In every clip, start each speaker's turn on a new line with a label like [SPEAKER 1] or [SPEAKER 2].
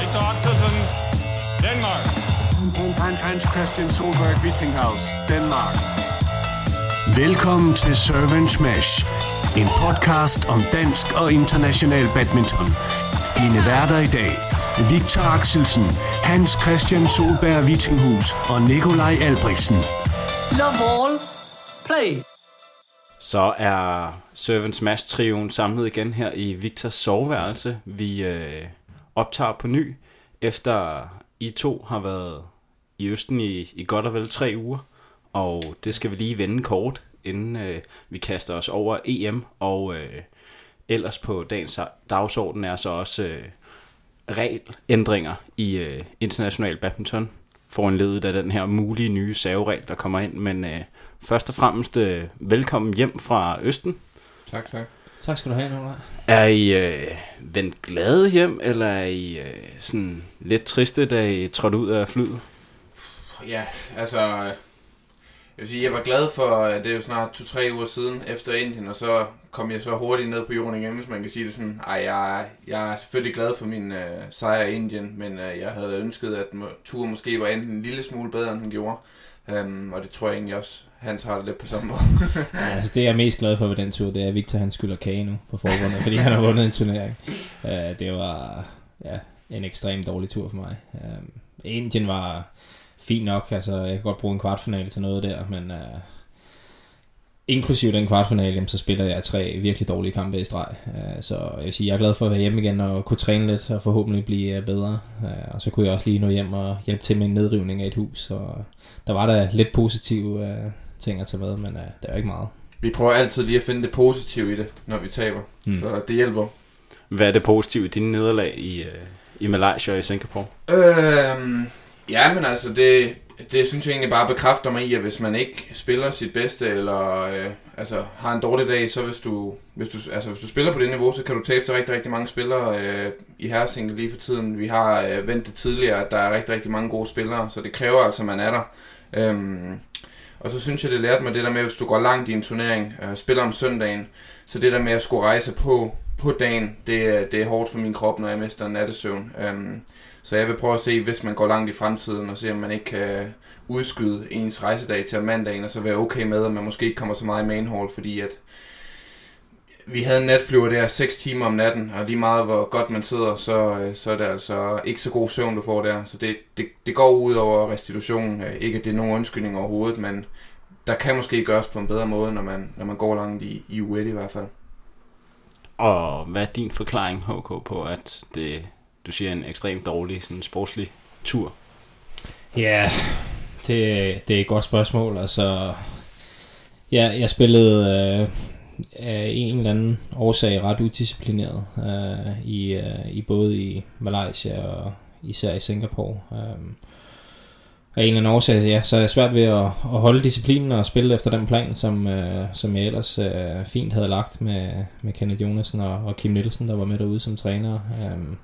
[SPEAKER 1] Victor Axelsen, Danmark.
[SPEAKER 2] Hans Christian Solberg Wittinghouse, Danmark. Velkommen til Serve Smash, en podcast om dansk og international badminton. Dine værter i dag, Victor Axelsen, Hans Christian Solberg Wittinghus og Nikolaj Albrechtsen.
[SPEAKER 3] Love all. Play.
[SPEAKER 4] Så er Servant Smash trioen samlet igen her i Victors soveværelse. Vi øh, optager på ny, efter I to har været i Østen i, i godt og vel tre uger. Og det skal vi lige vende kort, inden øh, vi kaster os over EM. Og øh, ellers på dagens dagsorden er så også øh, regelændringer i øh, international badminton foranledet af den her mulige nye saveregel, der kommer ind. Men øh, først og fremmest øh, velkommen hjem fra Østen.
[SPEAKER 5] Tak, tak.
[SPEAKER 6] Tak skal du have, Nicolaj.
[SPEAKER 4] Er I øh, vendt glade hjem, eller er I øh, sådan lidt triste, da I trådte ud af flyet?
[SPEAKER 5] Ja, altså... Jeg vil sige, jeg var glad for, at det er jo snart to-tre uger siden efter Indien, og så kom jeg så hurtigt ned på jorden igen, hvis man kan sige det sådan. Ej, jeg, jeg er selvfølgelig glad for min øh, sejr i Indien, men øh, jeg havde ønsket, at turen måske var enten en lille smule bedre, end den gjorde. Um, og det tror jeg egentlig også, Hans har det lidt på samme måde.
[SPEAKER 6] ja, altså det jeg er mest glad for ved den tur, det er, at Victor han skylder kage nu på forbundet, fordi han har vundet en turnering. Uh, det var ja, en ekstremt dårlig tur for mig. Uh, Indien var fint nok, altså jeg kan godt bruge en kvartfinale til noget der, men uh, inklusive den kvartfinale, så spiller jeg tre virkelig dårlige kampe i streg. Uh, så jeg vil sige, jeg er glad for at være hjemme igen og kunne træne lidt og forhåbentlig blive uh, bedre. Uh, og så kunne jeg også lige nå hjem og hjælpe til med en nedrivning af et hus. Så der var der lidt positive ting at tage med, men der er ikke meget.
[SPEAKER 5] Vi prøver altid lige at finde det positive i det, når vi taber. Mm. Så det hjælper.
[SPEAKER 4] Hvad er det positive i dine nederlag i, i Malaysia og i Singapore?
[SPEAKER 5] Øhm, ja, men altså det, det synes jeg egentlig bare bekræfter mig i, at hvis man ikke spiller sit bedste, eller øh, altså, har en dårlig dag, så hvis du, hvis, du, altså, hvis du spiller på det niveau, så kan du tabe til rigtig, rigtig mange spillere øh, i herresingle lige for tiden. Vi har øh, ventet det tidligere, at der er rigtig, rigtig mange gode spillere, så det kræver altså, at man er der. Øhm, og så synes jeg, det lærte mig det der med, hvis du går langt i en turnering, øh, spiller om søndagen, så det der med at skulle rejse på, på dagen, det, øh, det er hårdt for min krop, når jeg mister en nattesøvn. Øhm, så jeg vil prøve at se, hvis man går langt i fremtiden, og se om man ikke kan udskyde ens rejsedag til mandagen, og så være okay med, at man måske ikke kommer så meget i main hall, fordi at vi havde en natflyver der 6 timer om natten, og lige meget hvor godt man sidder, så, øh, så er det altså ikke så god søvn, du får der. Så det, det, det går ud over restitutionen. Øh, ikke at det er nogen undskyldning overhovedet, men der kan måske gøres på en bedre måde, når man, når man går langt i, i U1 i hvert fald.
[SPEAKER 4] Og hvad er din forklaring, HK, på at det, du siger, en ekstremt dårlig sådan sportslig tur?
[SPEAKER 6] Ja, det, det er et godt spørgsmål. Altså, ja, jeg spillede øh, af en eller anden årsag ret udisciplineret øh, i, øh, i både i Malaysia og især i Singapore. Øh, af en eller anden årsag, ja, så er det svært ved at, at holde disciplinen og spille efter den plan, som, øh, som jeg ellers øh, fint havde lagt med, med Kenneth Jonasen og, og Kim Nielsen, der var med derude som træner. Øh,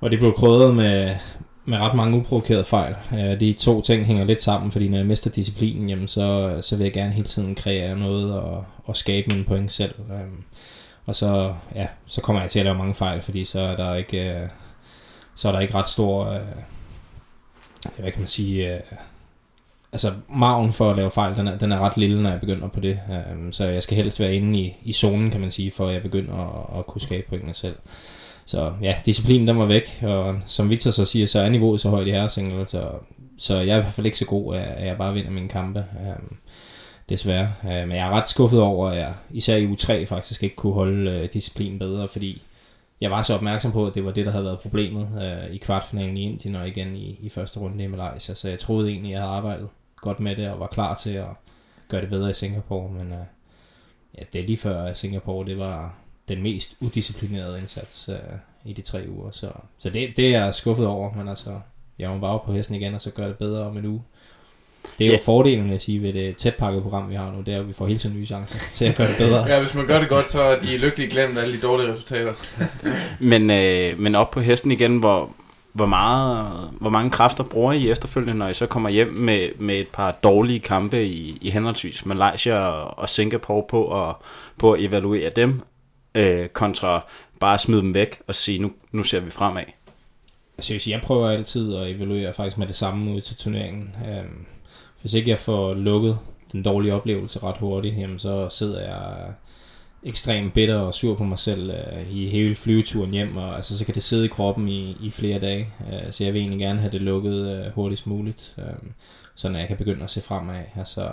[SPEAKER 6] og det blev krydret med, med ret mange uprovokerede fejl. Øh, de to ting hænger lidt sammen, fordi når jeg mister disciplinen, jamen så, så vil jeg gerne hele tiden kreere noget og, og skabe mine point selv. Øhm, og så, ja, så kommer jeg til at lave mange fejl, fordi så er der ikke, øh, så er der ikke ret stor, øh, hvad kan man sige, altså maven for at lave fejl, den er, den er ret lille, når jeg begynder på det. Øhm, så jeg skal helst være inde i, i zonen, kan man sige, for at jeg begynder at, at kunne skabe pointene selv. Så ja, disciplinen den var væk, og som Victor så siger, så er niveauet så højt i herresingle, så, så jeg er i hvert fald ikke så god, at jeg bare vinder mine kampe. Um, desværre. Uh, men jeg er ret skuffet over, at jeg især i U3 faktisk ikke kunne holde uh, disciplinen bedre, fordi jeg var så opmærksom på, at det var det, der havde været problemet uh, i kvartfinalen i Indien og igen i, i første runde i Malaysia. Så jeg troede egentlig, at jeg havde arbejdet godt med det og var klar til at gøre det bedre i Singapore. Men uh, ja, det lige før Singapore, det var, den mest udisciplinerede indsats øh, i de tre uger. Så, så det, det er jeg skuffet over, men altså, jeg må bare på hesten igen, og så gøre det bedre om en uge. Det er jo ja. fordelen, vil jeg sige, ved det tætpakket program, vi har nu, det er, at vi får hele tiden nye chancer til at gøre det bedre.
[SPEAKER 5] ja, hvis man gør det godt, så er de lykkelige glemt alle de dårlige resultater.
[SPEAKER 4] men, øh, men op på hesten igen, hvor, hvor, meget, hvor mange kræfter bruger I efterfølgende, når I så kommer hjem med, med et par dårlige kampe i, i henholdsvis Malaysia og, og Singapore på at, på at evaluere dem, øh, kontra bare at smide dem væk og sige, nu, nu ser vi fremad?
[SPEAKER 6] Altså, jeg, jeg prøver altid at evaluere faktisk med det samme ud til turneringen. Øhm, hvis ikke jeg får lukket den dårlige oplevelse ret hurtigt, jamen så sidder jeg ekstremt bitter og sur på mig selv øh, i hele flyveturen hjem, og altså, så kan det sidde i kroppen i, i flere dage. Øh, så jeg vil egentlig gerne have det lukket øh, hurtigst muligt, øh, så jeg kan begynde at se fremad. Altså,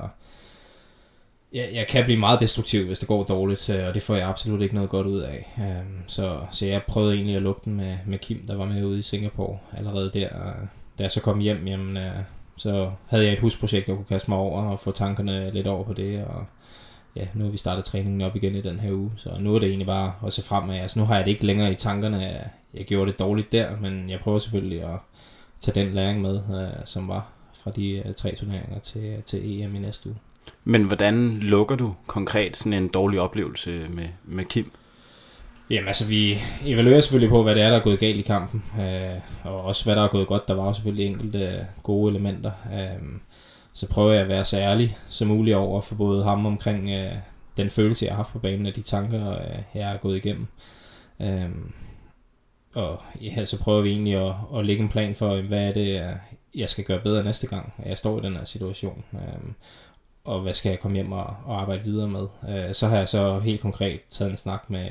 [SPEAKER 6] jeg, jeg kan blive meget destruktiv, hvis det går dårligt, øh, og det får jeg absolut ikke noget godt ud af. Øhm, så, så jeg prøvede egentlig at lukke den med, med Kim, der var med ude i Singapore allerede der. Da jeg så kom hjem, jamen, øh, så havde jeg et husprojekt, jeg kunne kaste mig over og få tankerne lidt over på det, og ja, nu har vi startet træningen op igen i den her uge, så nu er det egentlig bare at se fremad. Altså nu har jeg det ikke længere i tankerne, jeg gjorde det dårligt der, men jeg prøver selvfølgelig at tage den læring med, øh, som var fra de tre turneringer til, til EM i næste uge.
[SPEAKER 4] Men hvordan lukker du konkret sådan en dårlig oplevelse med, med Kim?
[SPEAKER 6] Jamen altså, vi evaluerer selvfølgelig på, hvad det er, der er gået galt i kampen, øh, og også hvad der er gået godt. Der var jo selvfølgelig enkelte gode elementer. Øh, så prøver jeg at være så ærlig som muligt over for både ham omkring øh, den følelse, jeg har haft på banen, og de tanker, øh, jeg er gået igennem. Øh, og ja, så prøver vi egentlig at, at lægge en plan for, hvad er det, jeg skal gøre bedre næste gang, jeg står i den her situation. Øh, og hvad skal jeg komme hjem og, og arbejde videre med. Øh, så har jeg så helt konkret taget en snak med,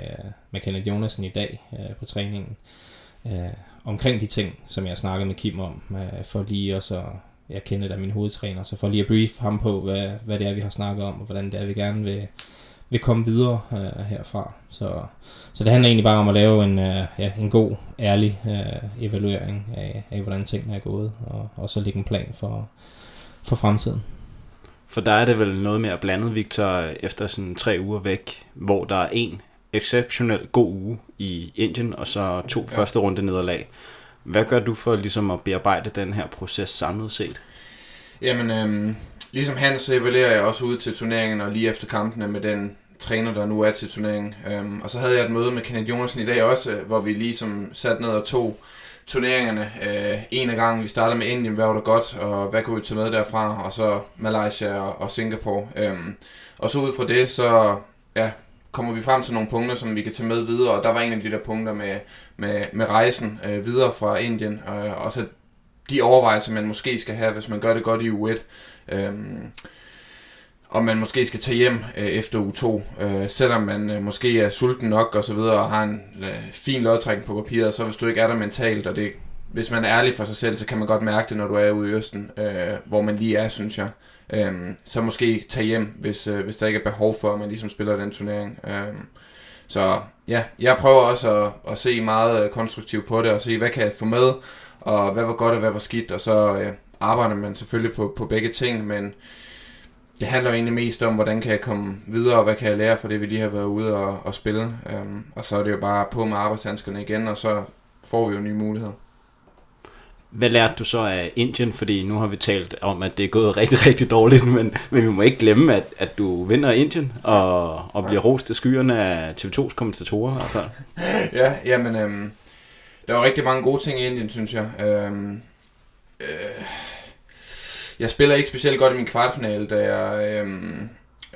[SPEAKER 6] med Kenneth Jonasen i dag øh, på træningen, øh, omkring de ting, som jeg snakkede med Kim om, øh, for lige også at, jeg kender da min hovedtræner, så for lige at brief ham på, hvad, hvad det er, vi har snakket om, og hvordan det er, vi gerne vil, vil komme videre øh, herfra. Så, så det handler egentlig bare om at lave en, øh, ja, en god, ærlig øh, evaluering af, af, hvordan tingene er gået, og, og så lægge en plan for, for fremtiden.
[SPEAKER 4] For der er det vel noget mere blandet, Victor, efter sådan tre uger væk, hvor der er en exceptionel god uge i Indien, og så to ja. første runde nederlag. Hvad gør du for ligesom at bearbejde den her proces samlet set?
[SPEAKER 5] Jamen, øhm, ligesom han, så evaluerer jeg også ud til turneringen, og lige efter kampene med den træner, der nu er til turneringen. Øhm, og så havde jeg et møde med Kenneth Jonasen i dag også, hvor vi ligesom sat ned og tog turneringerne. Øh, en af gangen, vi startede med Indien, hvad var det godt, og hvad kunne vi tage med derfra, og så Malaysia og, og Singapore. Øhm, og så ud fra det, så ja, kommer vi frem til nogle punkter, som vi kan tage med videre, og der var en af de der punkter med, med, med rejsen øh, videre fra Indien, øh, og så de overvejelser, man måske skal have, hvis man gør det godt i U1. Øh, og man måske skal tage hjem øh, efter u 2, øh, selvom man øh, måske er sulten nok og så videre, og har en øh, fin lodtrækning på papiret, så hvis du ikke er der mentalt, og det, hvis man er ærlig for sig selv, så kan man godt mærke det, når du er ude i Østen, øh, hvor man lige er, synes jeg. Øh, så måske tage hjem, hvis, øh, hvis der ikke er behov for, at man ligesom spiller den turnering. Øh, så ja, jeg prøver også at, at se meget øh, konstruktivt på det, og se, hvad kan jeg få med, og hvad var godt og hvad var skidt, og så øh, arbejder man selvfølgelig på, på begge ting, men det handler jo egentlig mest om, hvordan kan jeg komme videre, og hvad kan jeg lære for det, vi lige har været ude og, og spille. Um, og så er det jo bare på med arbejdshandskerne igen, og så får vi jo nye muligheder.
[SPEAKER 4] Hvad lærte du så af Indien? Fordi nu har vi talt om, at det er gået rigtig, rigtig dårligt, men, men vi må ikke glemme, at, at du vinder Indien og, og bliver rost til skyerne af TV2's kommentatorer fald.
[SPEAKER 5] ja, jamen, øhm, der var rigtig mange gode ting i Indien, synes jeg. Øhm, øh, jeg spiller ikke specielt godt i min kvartfinale, da jeg, øhm,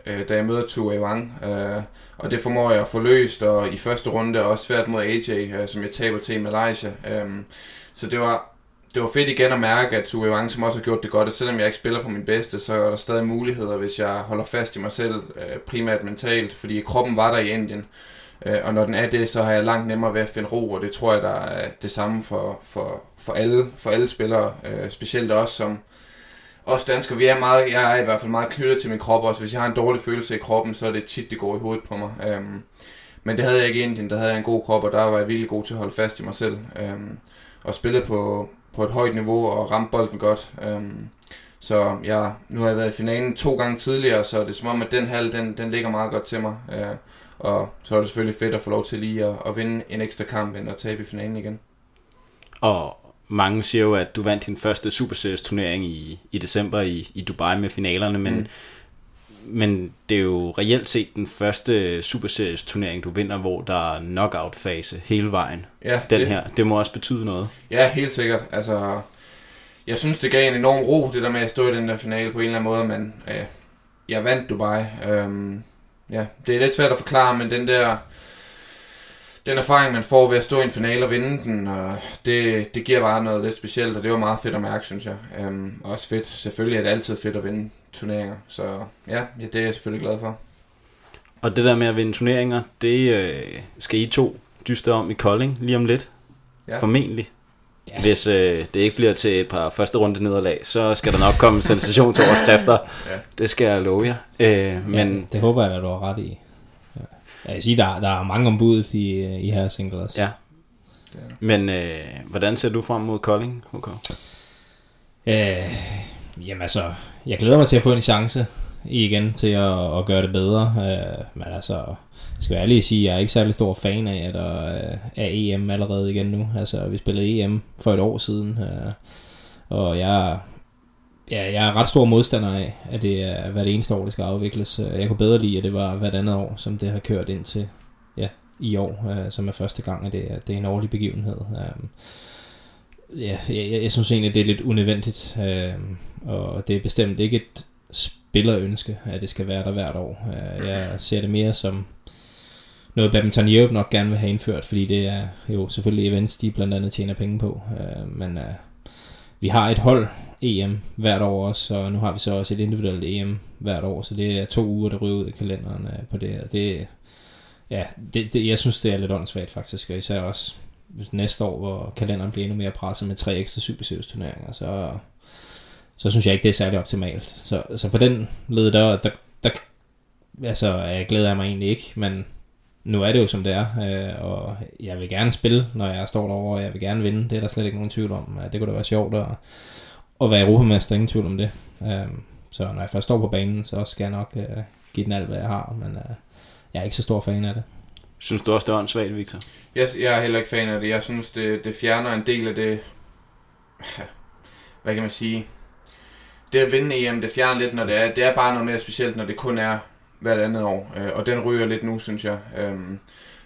[SPEAKER 5] øh, da jeg møder Tu Wang. Øh, og det formår jeg at få løst, og i første runde også svært mod AJ, øh, som jeg taber til i Malaysia. Øh, så det var, det var fedt igen at mærke, at Tu Wang, som også har gjort det godt, og selvom jeg ikke spiller på min bedste, så er der stadig muligheder, hvis jeg holder fast i mig selv, øh, primært mentalt, fordi kroppen var der i Indien. Øh, og når den er det, så har jeg langt nemmere ved at finde ro, og det tror jeg, der er det samme for, for, for, alle, for alle spillere, øh, specielt også som, os danskere, vi er meget, jeg er i hvert fald meget knyttet til min krop også. Hvis jeg har en dårlig følelse i kroppen, så er det tit, det går i hovedet på mig. Øhm, men det havde jeg ikke i Indien, der havde jeg en god krop, og der var jeg virkelig god til at holde fast i mig selv. Øhm, og spille på, på et højt niveau og ramme bolden godt. Øhm, så ja, nu har jeg været i finalen to gange tidligere, så det er som om, at den halv, den, den ligger meget godt til mig. Øh, og så er det selvfølgelig fedt at få lov til lige at, at vinde en ekstra kamp, end at tabe i finalen igen.
[SPEAKER 4] Og mange siger jo, at du vandt din første Super Series turnering i, i december i, i Dubai med finalerne, men mm. men det er jo reelt set den første Superseries turnering, du vinder, hvor der er knockout-fase hele vejen.
[SPEAKER 5] Ja,
[SPEAKER 4] Den
[SPEAKER 5] det,
[SPEAKER 4] her, det må også betyde noget.
[SPEAKER 5] Ja, helt sikkert. Altså, jeg synes, det gav en enorm ro, det der med at stå i den der finale på en eller anden måde, men øh, jeg vandt Dubai. Øhm, ja, det er lidt svært at forklare, men den der den erfaring, man får ved at stå i en finale og vinde den, og det, det giver bare noget lidt specielt, og det var meget fedt at mærke, synes jeg. Øhm, også fedt. Selvfølgelig er det altid fedt at vinde turneringer, så ja, ja det er jeg selvfølgelig glad for.
[SPEAKER 4] Og det der med at vinde turneringer, det øh, skal I to dyste om i Kolding lige om lidt.
[SPEAKER 5] Ja.
[SPEAKER 4] Formentlig.
[SPEAKER 6] Ja.
[SPEAKER 4] Hvis øh, det ikke bliver til et par første runde nederlag, så skal der nok komme sensationsoverskrifter.
[SPEAKER 5] Ja.
[SPEAKER 4] Det skal jeg love jer. Øh, men
[SPEAKER 6] ja, det håber jeg, at du har ret i. Jeg vil sige, der, der er mange ombud i, i her singles.
[SPEAKER 4] Ja. Men øh, hvordan ser du frem mod Kolding, HK?
[SPEAKER 6] Øh, jamen altså, jeg glæder mig til at få en chance igen til at, at gøre det bedre. Øh, men altså, jeg skal være ærlig at sige, at jeg er ikke særlig stor fan af, at der er EM allerede igen nu. Altså, vi spillede EM for et år siden, øh, og jeg, ja, jeg er ret stor modstander af, at det er hvert eneste år, det skal afvikles. Øh, jeg kunne bedre lide, at det var hvert andet år, som det har kørt ind til ja, i år, øh, som er første gang, at det er, det er en årlig begivenhed. Øh, ja, jeg, jeg, jeg synes egentlig, det er lidt unødvendigt, øh, og det er bestemt ikke et spillerønske, at det skal være der hvert år. Øh, jeg ser det mere som noget Badminton Europe nok gerne vil have indført, fordi det er jo selvfølgelig events, de blandt andet tjener penge på, øh, men øh, vi har et hold EM hvert år også, og nu har vi så også et individuelt EM hvert år, så det er to uger, der ryger ud i kalenderen øh, på det, og det, ja, det, det, jeg synes, det er lidt åndssvagt faktisk, og især også hvis næste år, hvor kalenderen bliver endnu mere presset med tre ekstra Super turneringer, så, så synes jeg ikke, det er særlig optimalt. Så, så på den led, der, der, der altså, jeg glæder jeg mig egentlig ikke, men nu er det jo som det er, øh, og jeg vil gerne spille, når jeg står derovre, og jeg vil gerne vinde, det er der slet ikke nogen tvivl om. Det kunne da være sjovt at, at være europamester, ingen tvivl om det. Øh, så når jeg først står på banen, så skal jeg nok øh, give den alt, hvad jeg har, men øh, jeg er ikke så stor fan af det.
[SPEAKER 4] Synes du også, det er åndssvagt, Victor?
[SPEAKER 5] Jeg, jeg er heller ikke fan af det. Jeg synes, det, det fjerner en del af det... Hvad kan man sige? Det at vinde EM, det fjerner lidt, når det er... Det er bare noget mere specielt, når det kun er hvert andet år. Øh, og den ryger lidt nu, synes jeg. Øhm,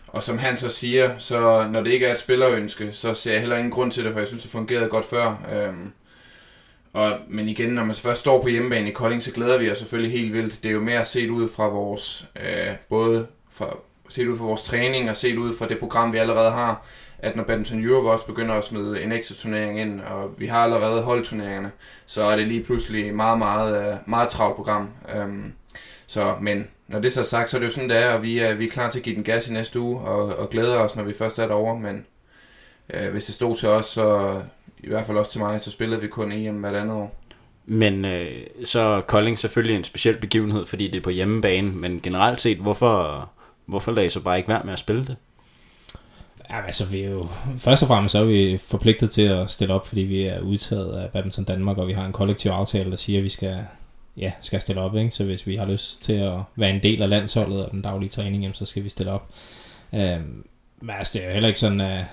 [SPEAKER 5] og som han så siger, så når det ikke er et spillerønske, så ser jeg heller ingen grund til det, for jeg synes, det fungerede godt før. Øhm, og, men igen, når man først står på hjemmebane i Kolding, så glæder vi os selvfølgelig helt vildt. Det er jo mere set ud fra vores... Øh, både fra set ud fra vores træning og set ud fra det program, vi allerede har, at når Badminton Europe også begynder at smide en ekstra turnering ind, og vi har allerede holdturneringerne, så er det lige pludselig meget, meget, øh, meget travlt program. Um, så, men når det så er sagt, så er det jo sådan, det er, og vi er, vi er klar til at give den gas i næste uge, og, og glæder os, når vi først er derovre, men uh, hvis det stod til os, så i hvert fald også til mig, så spillede vi kun EM hvert andet år.
[SPEAKER 4] Men øh, så er Kolding selvfølgelig en speciel begivenhed, fordi det er på hjemmebane, men generelt set, hvorfor hvorfor lader I så bare ikke være med at spille det?
[SPEAKER 6] Ja, altså vi er jo, først og fremmest så er vi forpligtet til at stille op, fordi vi er udtaget af Badminton Danmark, og vi har en kollektiv aftale, der siger, at vi skal, ja, skal stille op. Ikke? Så hvis vi har lyst til at være en del af landsholdet og den daglige træning, jamen, så skal vi stille op. Øhm, men altså, det er jo heller ikke sådan, at,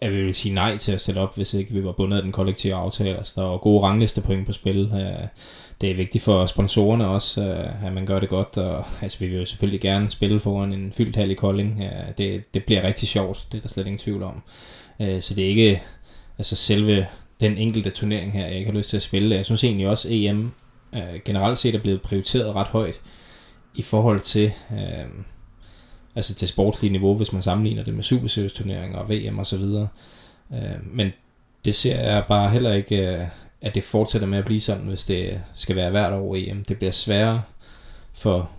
[SPEAKER 6] at vi vil sige nej til at stille op, hvis ikke vi var bundet af den kollektive aftale. Altså, der er gode ranglistepoint på spil. Øh, det er vigtigt for sponsorerne også, øh, at man gør det godt, og altså, vi vil jo selvfølgelig gerne spille foran en fyldt hal i Kolding. Øh, det, det bliver rigtig sjovt, det er der slet ingen tvivl om. Øh, så det er ikke altså selve den enkelte turnering her, jeg ikke har lyst til at spille. Jeg synes egentlig også, EM øh, generelt set er blevet prioriteret ret højt i forhold til, øh, altså til sportslige niveau, hvis man sammenligner det med Super turneringer og VM og så videre. Øh, men det ser jeg bare heller ikke øh, at det fortsætter med at blive sådan, hvis det skal være hvert år EM. Det bliver sværere for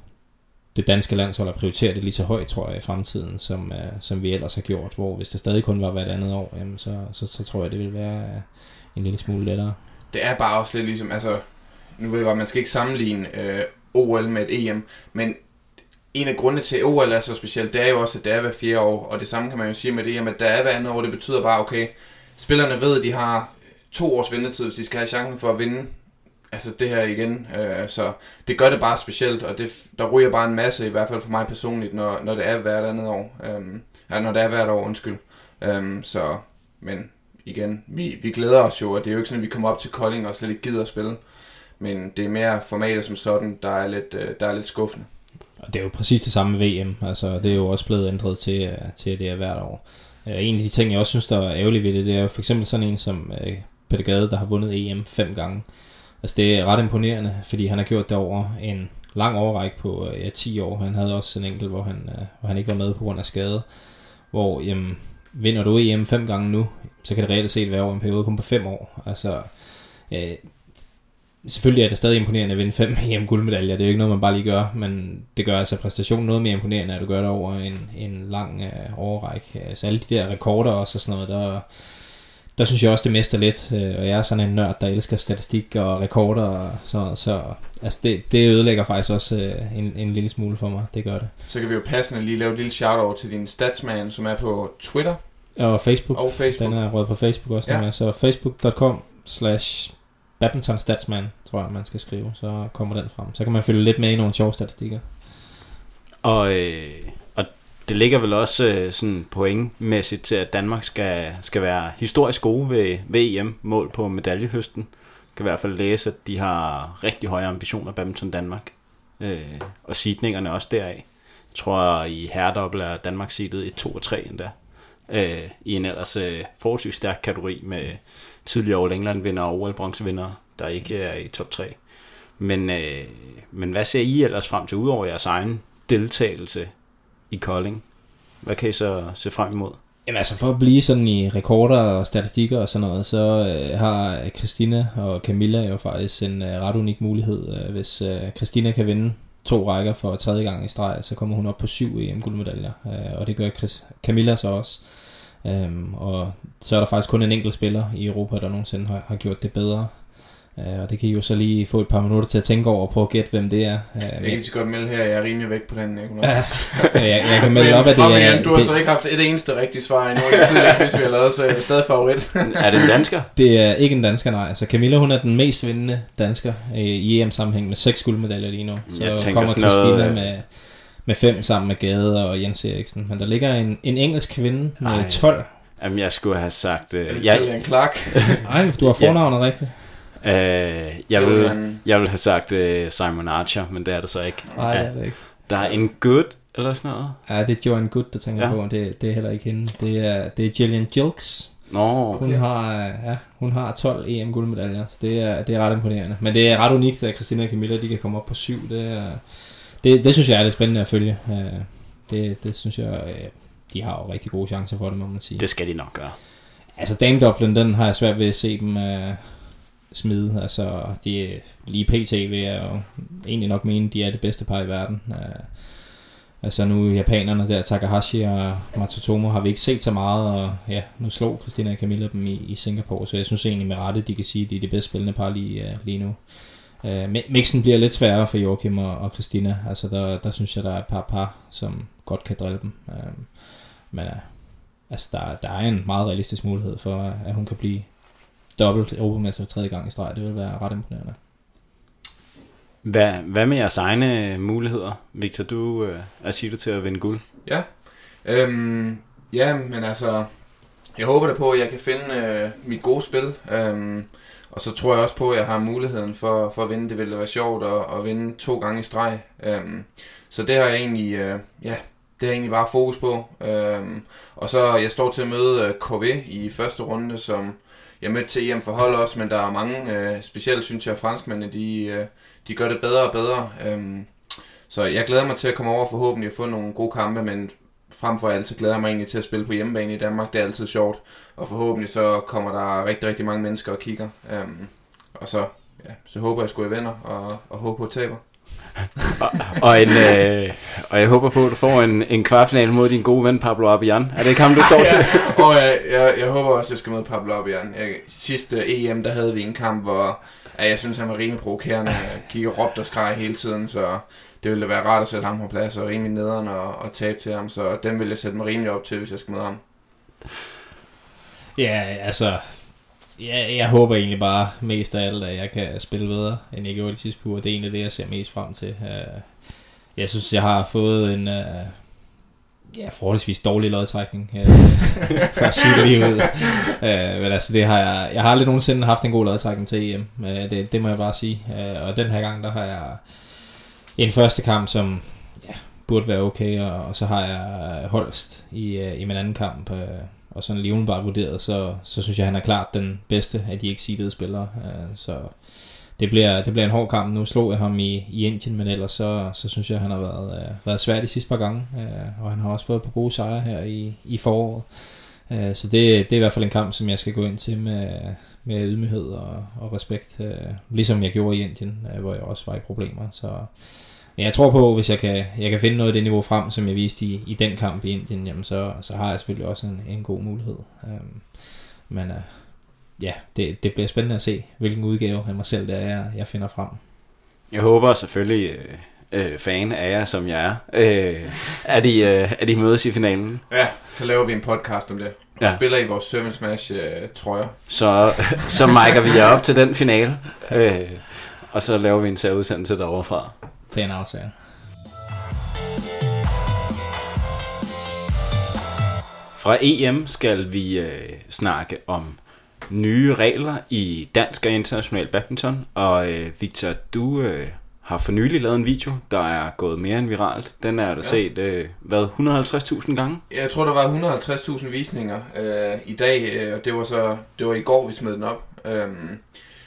[SPEAKER 6] det danske landshold at prioritere det lige så højt, tror jeg, i fremtiden, som, øh, som vi ellers har gjort. Hvor hvis det stadig kun var hvert andet år, jamen, så, så, så tror jeg, det vil være øh, en lille smule lettere.
[SPEAKER 5] Det er bare også lidt ligesom, altså, nu ved jeg godt, man skal ikke sammenligne øh, OL med et EM, men en af grundene til, at OL er så specielt, det er jo også, at det er hver fjerde år, og det samme kan man jo sige med det at der er hver andet år, det betyder bare, okay, spillerne ved, at de har to års ventetid, hvis de skal have chancen for at vinde altså det her igen. Øh, så det gør det bare specielt, og det, der ryger bare en masse, i hvert fald for mig personligt, når, når det er hvert andet år. Øh, ja, når det er hvert år, undskyld. Øh, så, men igen, vi, vi glæder os jo, og det er jo ikke sådan, at vi kommer op til Kolding og slet ikke gider at spille men det er mere formatet som sådan, der er lidt, øh, der er lidt skuffende.
[SPEAKER 6] Og det er jo præcis det samme med VM. Altså, det er jo også blevet ændret til, øh, til det er hvert år. Øh, en af de ting, jeg også synes, der er ærgerligt ved det, det er jo for eksempel sådan en som øh, Peter Gade, der har vundet EM fem gange. Altså, det er ret imponerende, fordi han har gjort det over en lang overrække på ja, 10 år. Han havde også en enkelt, hvor han, hvor han ikke var med på grund af skade. Hvor, jamen, vinder du EM fem gange nu, så kan det reelt set være over en periode kun på fem år. Altså, øh, selvfølgelig er det stadig imponerende at vinde fem EM-guldmedaljer. Det er jo ikke noget, man bare lige gør, men det gør altså præstationen noget mere imponerende, at du gør det over en, en lang øh, overrække. Altså alle de der rekorder også og sådan noget, der, der synes jeg også, det mester lidt. Øh, og jeg er sådan en nørd, der elsker statistik og rekorder og sådan noget, så altså det, det ødelægger faktisk også øh, en, en lille smule for mig. Det gør det.
[SPEAKER 5] Så kan vi jo passende lige lave et lille shout-out til din statsman, som er på Twitter.
[SPEAKER 6] Og Facebook.
[SPEAKER 5] Og Facebook.
[SPEAKER 6] Den er rød på Facebook også. Ja. Så facebook.com slash badminton statsman, tror jeg, man skal skrive. Så kommer den frem. Så kan man følge lidt med i nogle sjove statistikker.
[SPEAKER 4] Og, øh, og det ligger vel også øh, sådan pointmæssigt til, at Danmark skal, skal være historisk gode ved, VM, mål på medaljehøsten. Jeg kan i hvert fald læse, at de har rigtig høje ambitioner, badminton Danmark. Øh, og sidningerne også deraf. Jeg tror, i herredobbel er Danmark seedet i 2 og 3 endda. Øh, I en ellers øh, forholdsvis stærk kategori med tidligere All England vinder og OL bronzevinder, der ikke er i top 3. Men, øh, men hvad ser I ellers frem til, udover jeres egen deltagelse i Kolding? Hvad kan I så se frem imod?
[SPEAKER 6] Jamen altså for at blive sådan i rekorder og statistikker og sådan noget, så øh, har Christina og Camilla jo faktisk en øh, ret unik mulighed. Øh, hvis øh, Christina kan vinde to rækker for tredje gang i streg, så kommer hun op på syv EM-guldmedaljer, øh, og det gør Chris, Camilla så også. Øhm, og så er der faktisk kun en enkelt spiller i Europa, der nogensinde har, har gjort det bedre. Uh, og det kan I jo så lige få et par minutter til at tænke over og prøve at gætte, hvem det er.
[SPEAKER 5] Uh, jeg kan så godt melde her, jeg er rimelig væk på den. Jeg,
[SPEAKER 6] jeg, jeg kan melde op, at det
[SPEAKER 5] er... Du har det, så ikke haft et eneste rigtigt svar endnu i tidligere quiz, vi har lavet, så jeg er stadig favorit.
[SPEAKER 4] er det en dansker?
[SPEAKER 6] Det er ikke en dansker, nej. Altså Camilla, hun er den mest vindende dansker i EM-sammenhæng med seks guldmedaljer lige nu. Så kommer Christina noget... med med fem sammen med Gade og Jens Eriksen. Men der ligger en, en engelsk kvinde med Ej. 12.
[SPEAKER 4] Jamen, jeg skulle have sagt...
[SPEAKER 5] Uh, jeg... Julian Clark.
[SPEAKER 6] Nej, du har fornavnet ja. rigtigt.
[SPEAKER 4] Uh, jeg, vil, jeg vil have sagt uh, Simon Archer, men det er det så ikke.
[SPEAKER 6] Nej, det er det ikke.
[SPEAKER 4] Der er en good, eller sådan noget.
[SPEAKER 6] Ja, det er Joanne Good, der tænker ja. på. Det, det er heller ikke hende. Det er, det er Jillian Jilks.
[SPEAKER 4] Nå, okay.
[SPEAKER 6] hun, har, ja, hun har 12 EM-guldmedaljer, så det er, det er ret imponerende. Men det er ret unikt, at Christina og Camilla de kan komme op på syv. Det er, det, det synes jeg er lidt spændende at følge. Øh, det, det synes jeg, øh, de har jo rigtig gode chancer for det, må man sige.
[SPEAKER 4] Det skal de nok gøre.
[SPEAKER 6] Altså Dame Dublin, den har jeg svært ved at se dem uh, smide. Altså, de, lige pt. vil jeg jo egentlig nok mene, de er det bedste par i verden. Uh, altså nu japanerne der, Takahashi og Matsutomo, har vi ikke set så meget, og ja, nu slog Christina og Camilla dem i, i Singapore, så jeg synes egentlig med rette, de kan sige, at de er det bedste spillende par lige, uh, lige nu. Øh, mixen bliver lidt sværere for Joachim og, og Christina. Altså der, der synes jeg, der er et par par, som godt kan drille dem. Øh, men øh, altså der, der er en meget realistisk mulighed for, at hun kan blive dobbelt Europamester for tredje gang i streg. Det vil være ret imponerende.
[SPEAKER 4] Hvad, hvad med jeres egne muligheder? Victor, du øh, er siger til at vinde guld.
[SPEAKER 5] Ja, øhm, ja, men altså, jeg håber da på, at jeg kan finde øh, mit gode spil. Øhm, og så tror jeg også på, at jeg har muligheden for, for at vinde. Det ville være sjovt at, at vinde to gange i streg. Øhm, så det har jeg egentlig, øh, ja, det har jeg egentlig bare fokus på. Øhm, og så jeg står til at møde øh, KV i første runde, som jeg mødte til EM forhold også, men der er mange, øh, specielt synes jeg, at franskmændene, de, øh, de gør det bedre og bedre. Øhm, så jeg glæder mig til at komme over forhåbentlig at få nogle gode kampe, men frem for alt så glæder jeg mig egentlig til at spille på hjemmebane i Danmark. Det er altid sjovt og forhåbentlig så kommer der rigtig, rigtig mange mennesker og kigger. Um, og så, ja, så håber jeg sgu, jeg vinder, og, og håber på, at taber.
[SPEAKER 4] og, og, en, øh, og jeg håber på, at du får en, en kvartfinale mod din gode ven Pablo Abian. Er det ikke ham, du står til?
[SPEAKER 5] ja, og jeg, jeg, jeg håber også, at jeg skal møde Pablo Abian. Jeg, sidste EM, der havde vi en kamp, hvor ja, jeg synes, han var rimelig provokerende. Gik og råbte og skreg hele tiden, så det ville være rart at sætte ham på plads og rimelig nederen og, og tabe til ham. Så den vil jeg sætte mig rimelig op til, hvis jeg skal møde ham.
[SPEAKER 6] Ja, altså... Ja, jeg håber egentlig bare mest af alt, at jeg kan spille bedre, end jeg gjorde de sidste uger. Det er egentlig det, jeg ser mest frem til. Uh, jeg synes, jeg har fået en... Uh, ja, forholdsvis dårlig lodtrækning, øh, for at sige det lige ud. Øh, men altså, det har jeg, jeg har aldrig nogensinde haft en god lodtrækning til EM, øh, det, det må jeg bare sige. Øh, og den her gang, der har jeg en første kamp, som ja, burde være okay, og, og så har jeg Holst i, øh, i min anden kamp, øh, og sådan lige umiddelbart vurderet, så, så synes jeg, han er klart den bedste af de ikke spillere. Øh, så det bliver, det bliver en hård kamp. Nu slog jeg ham i, i Indien, men ellers så, så synes jeg, han har været, øh, været svær de sidste par gange, øh, og han har også fået på gode sejre her i, i foråret. Øh, så det, det er i hvert fald en kamp, som jeg skal gå ind til med, med ydmyghed og, og respekt, øh, ligesom jeg gjorde i Indien, øh, hvor jeg også var i problemer. Så men jeg tror på, hvis jeg kan, jeg kan finde noget af det niveau frem, som jeg viste i, i den kamp i Indien, jamen så, så har jeg selvfølgelig også en, en god mulighed. Um, men uh, ja, det, det bliver spændende at se, hvilken udgave af mig selv der er, jeg finder frem.
[SPEAKER 4] Jeg håber selvfølgelig, øh, øh, fan af jer, som jeg er, øh, at, I, øh, at I mødes i finalen.
[SPEAKER 5] Ja, så laver vi en podcast om det. Og ja. spiller i vores Servant Smash øh, trøjer.
[SPEAKER 4] Så, så mic'er vi jer op til den finale, øh, og så laver vi en særudsendelse derovre fra.
[SPEAKER 6] Det er en aftale.
[SPEAKER 4] Fra EM skal vi øh, snakke om nye regler i dansk og international badminton. Og øh, Victor, du øh, har for nylig lavet en video, der er gået mere end viralt. Den er der ja. set, øh, hvad, 150.000 gange?
[SPEAKER 5] Jeg tror, der var 150.000 visninger øh, i dag, øh, og det var så det var i går, vi smed den op. Øh,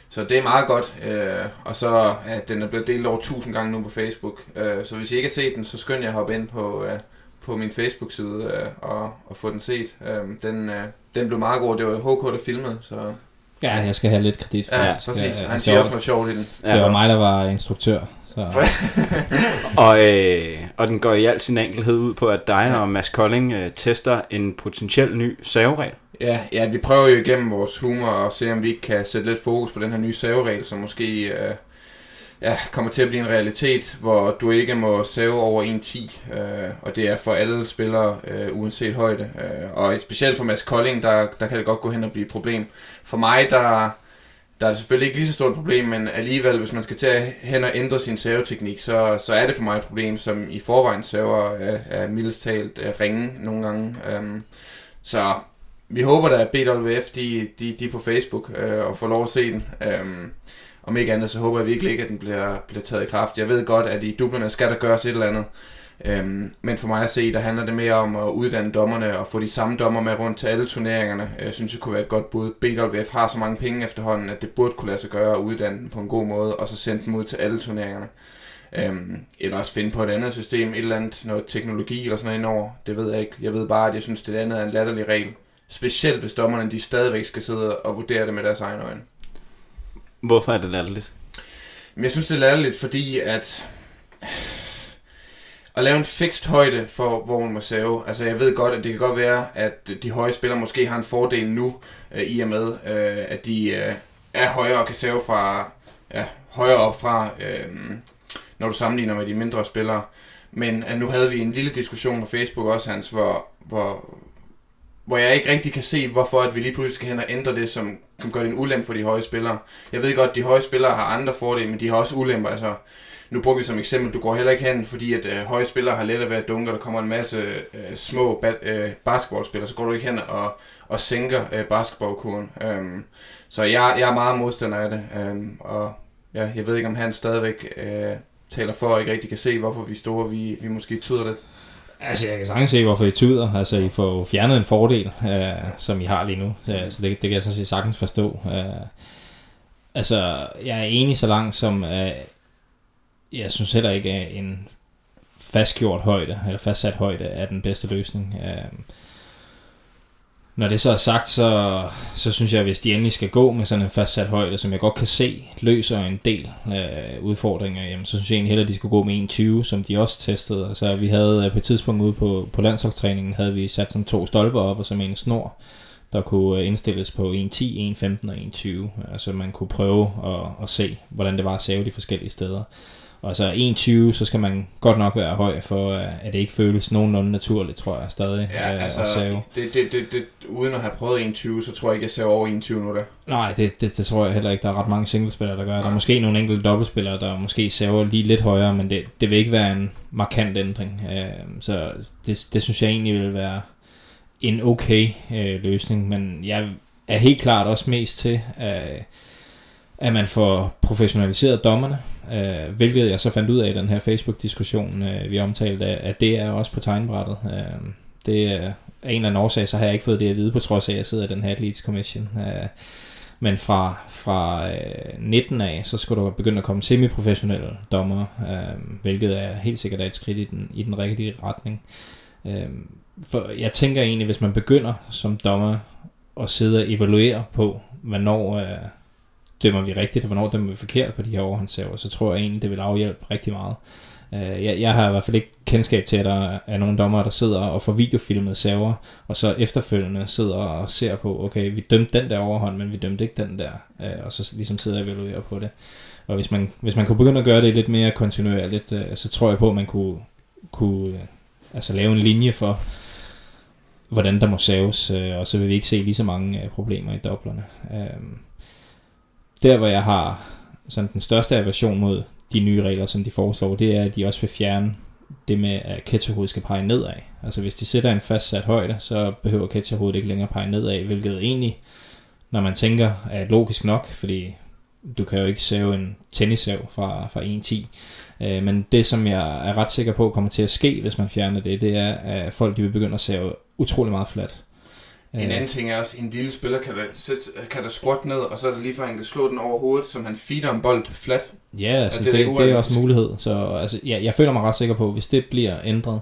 [SPEAKER 5] så det er meget godt. Øh, og så ja, den er blevet delt over 1000 gange nu på Facebook. Øh, så hvis I ikke har set den, så skynd jer at hoppe ind på, øh, på min Facebook-side øh, og, og få den set. Øh, den, øh, den blev meget god. Det var HK, der filmede, så...
[SPEAKER 6] Ja, jeg skal have lidt kredit
[SPEAKER 5] for Ja, præcis. Ja, Han siger også noget sjovt i den.
[SPEAKER 6] Det var mig, der var instruktør. Så.
[SPEAKER 4] og, øh, og den går i al sin enkelhed ud på, at dig ja. og Mads Kolding øh, tester en potentiel ny saveregel.
[SPEAKER 5] Ja, ja, vi prøver jo igennem vores humor og se, om vi ikke kan sætte lidt fokus på den her nye saveregel, som måske øh, ja, kommer til at blive en realitet, hvor du ikke må save over 1.10, øh, og det er for alle spillere øh, uanset højde. Øh, og specielt for Mads Kolding, der, der kan det godt gå hen og blive et problem. For mig, der, der er det selvfølgelig ikke lige så stort et problem, men alligevel, hvis man skal til at hen og ændre sin saveteknik, så, så er det for mig et problem, som i forvejen saver er, øh, er mildest talt er ringe nogle gange. Øh, så vi håber da, at BWF de, de, de er på Facebook øh, og får lov at se den. Øh, om ikke andet, så håber jeg virkelig ikke, at den bliver, bliver taget i kraft. Jeg ved godt, at i dublerne skal der gøres et eller andet. Øhm, men for mig at se, der handler det mere om at uddanne dommerne og få de samme dommer med rundt til alle turneringerne. Øh, jeg synes, det kunne være et godt bud. BWF har så mange penge efterhånden, at det burde kunne lade sig gøre at uddanne dem på en god måde, og så sende dem ud til alle turneringerne. Øhm, eller også finde på et andet system, et eller andet, noget teknologi eller sådan noget indover. Det ved jeg ikke. Jeg ved bare, at jeg synes, det andet er en latterlig regel. Specielt hvis dommerne de stadigvæk skal sidde og vurdere det med deres egne øjne.
[SPEAKER 4] Hvorfor er det latterligt?
[SPEAKER 5] Men jeg synes, det er latterligt, fordi at at lave en fixed højde for, hvor man må save. Altså jeg ved godt, at det kan godt være, at de høje spillere måske har en fordel nu, øh, i og med, øh, at de øh, er højere og kan save fra, ja, højere op fra, øh, når du sammenligner med de mindre spillere. Men at nu havde vi en lille diskussion på Facebook også, Hans, hvor, hvor, hvor jeg ikke rigtig kan se, hvorfor at vi lige pludselig skal hen og ændre det, som, som gør det en ulempe for de høje spillere. Jeg ved godt, at de høje spillere har andre fordele, men de har også ulemper. Altså, nu bruger vi som eksempel, du går heller ikke hen, fordi at øh, høje spillere har lettere ved at dunke, og der kommer en masse øh, små ba- øh, basketballspillere, så går du ikke hen og, og sænker øh, basketballkurven. Øhm, så jeg, jeg er meget modstander af det, øhm, og ja, jeg ved ikke, om han stadigvæk øh, taler for, og ikke rigtig kan se, hvorfor vi store, vi, vi måske tyder det.
[SPEAKER 6] Altså, jeg kan sagtens se, hvorfor I tyder. Altså, I får fjernet en fordel, øh, som I har lige nu. Øh, så det, det kan jeg så sige sagtens forstå. Øh, altså, jeg er enig så langt som, øh, jeg synes heller ikke, at en fastgjort højde, eller fastsat højde, er den bedste løsning. Øh, når det så er sagt, så, så synes jeg, at hvis de endelig skal gå med sådan en fastsat højde, som jeg godt kan se, løser en del øh, udfordringer, jamen, så synes jeg egentlig hellere, at de skulle gå med 1.20, som de også testede. Altså, vi havde øh, på et tidspunkt ude på, på landsholdstræningen, havde vi sat sådan to stolper op, og så med en snor, der kunne øh, indstilles på 1.10, 1.15 og 1.20. Altså man kunne prøve at, at se, hvordan det var at save de forskellige steder. Og så 1,20, så skal man godt nok være høj, for øh, at det ikke føles nogenlunde naturligt, tror jeg stadig.
[SPEAKER 5] Ja,
[SPEAKER 6] øh,
[SPEAKER 5] altså,
[SPEAKER 6] at save.
[SPEAKER 5] det, det, det, det, uden at have prøvet 1,20, så tror jeg ikke, jeg ser over 1,20 nu der.
[SPEAKER 6] Nej, det, det, det tror jeg heller ikke. Der er ret mange singlespillere, der gør. Der er
[SPEAKER 5] Nej.
[SPEAKER 6] måske nogle enkelte dobbeltspillere, der måske saver lige lidt højere, men det, det vil ikke være en markant ændring. Øh, så det, det synes jeg egentlig vil være en okay øh, løsning, men jeg er helt klart også mest til, øh, at man får professionaliseret dommerne, øh, hvilket jeg så fandt ud af i den her Facebook-diskussion, øh, vi omtalte, at det er også på tegnbrættet. Øh, det er af en eller anden årsag, så har jeg ikke fået det at vide, på trods af, at jeg sidder i den her Athletes Commission. Øh, men fra, fra øh, 19 af, så skulle der begynde at komme semiprofessionelle dommer, øh, hvilket er helt sikkert er et skridt i den, i den rigtige retning. Øh, for jeg tænker egentlig, hvis man begynder som dommer at sidde og evaluere på, hvornår øh, dømmer vi rigtigt, og hvornår dømmer vi forkert på de her overhåndssaver, så tror jeg egentlig, det vil afhjælpe rigtig meget. Øh, jeg, jeg har i hvert fald ikke kendskab til, at der er nogle dommer, der sidder og får videofilmet server, og så efterfølgende sidder og ser på, okay, vi dømte den der overhånd, men vi dømte ikke den der, øh, og så ligesom sidder og evaluerer på det. Og hvis man, hvis man kunne begynde at gøre det lidt mere kontinuerligt, øh, så tror jeg på, at man kunne, kunne øh, altså lave en linje for, hvordan der må saves, øh, og så vil vi ikke se lige så mange øh, problemer i doblerne. Øh, der, hvor jeg har sådan den største aversion mod de nye regler, som de foreslår, det er, at de også vil fjerne det med, at ketcherhovedet skal pege nedad. Altså hvis de sætter en fastsat højde, så behøver ketcherhovedet ikke længere pege nedad, hvilket egentlig, når man tænker, er logisk nok, fordi du kan jo ikke save en tennissav fra, fra 1.10. Øh, men det, som jeg er ret sikker på kommer til at ske, hvis man fjerner det, det er, at folk de vil begynde at save utrolig meget fladt.
[SPEAKER 5] En anden ting er også, en lille spiller kan der, sætte, kan der squat ned, og så er det lige før, han kan slå den over hovedet, som han feeder en bold flat.
[SPEAKER 6] Ja, altså,
[SPEAKER 5] det
[SPEAKER 6] det,
[SPEAKER 5] er
[SPEAKER 6] det, er også mulighed. Så altså, ja, jeg føler mig ret sikker på, at hvis det bliver ændret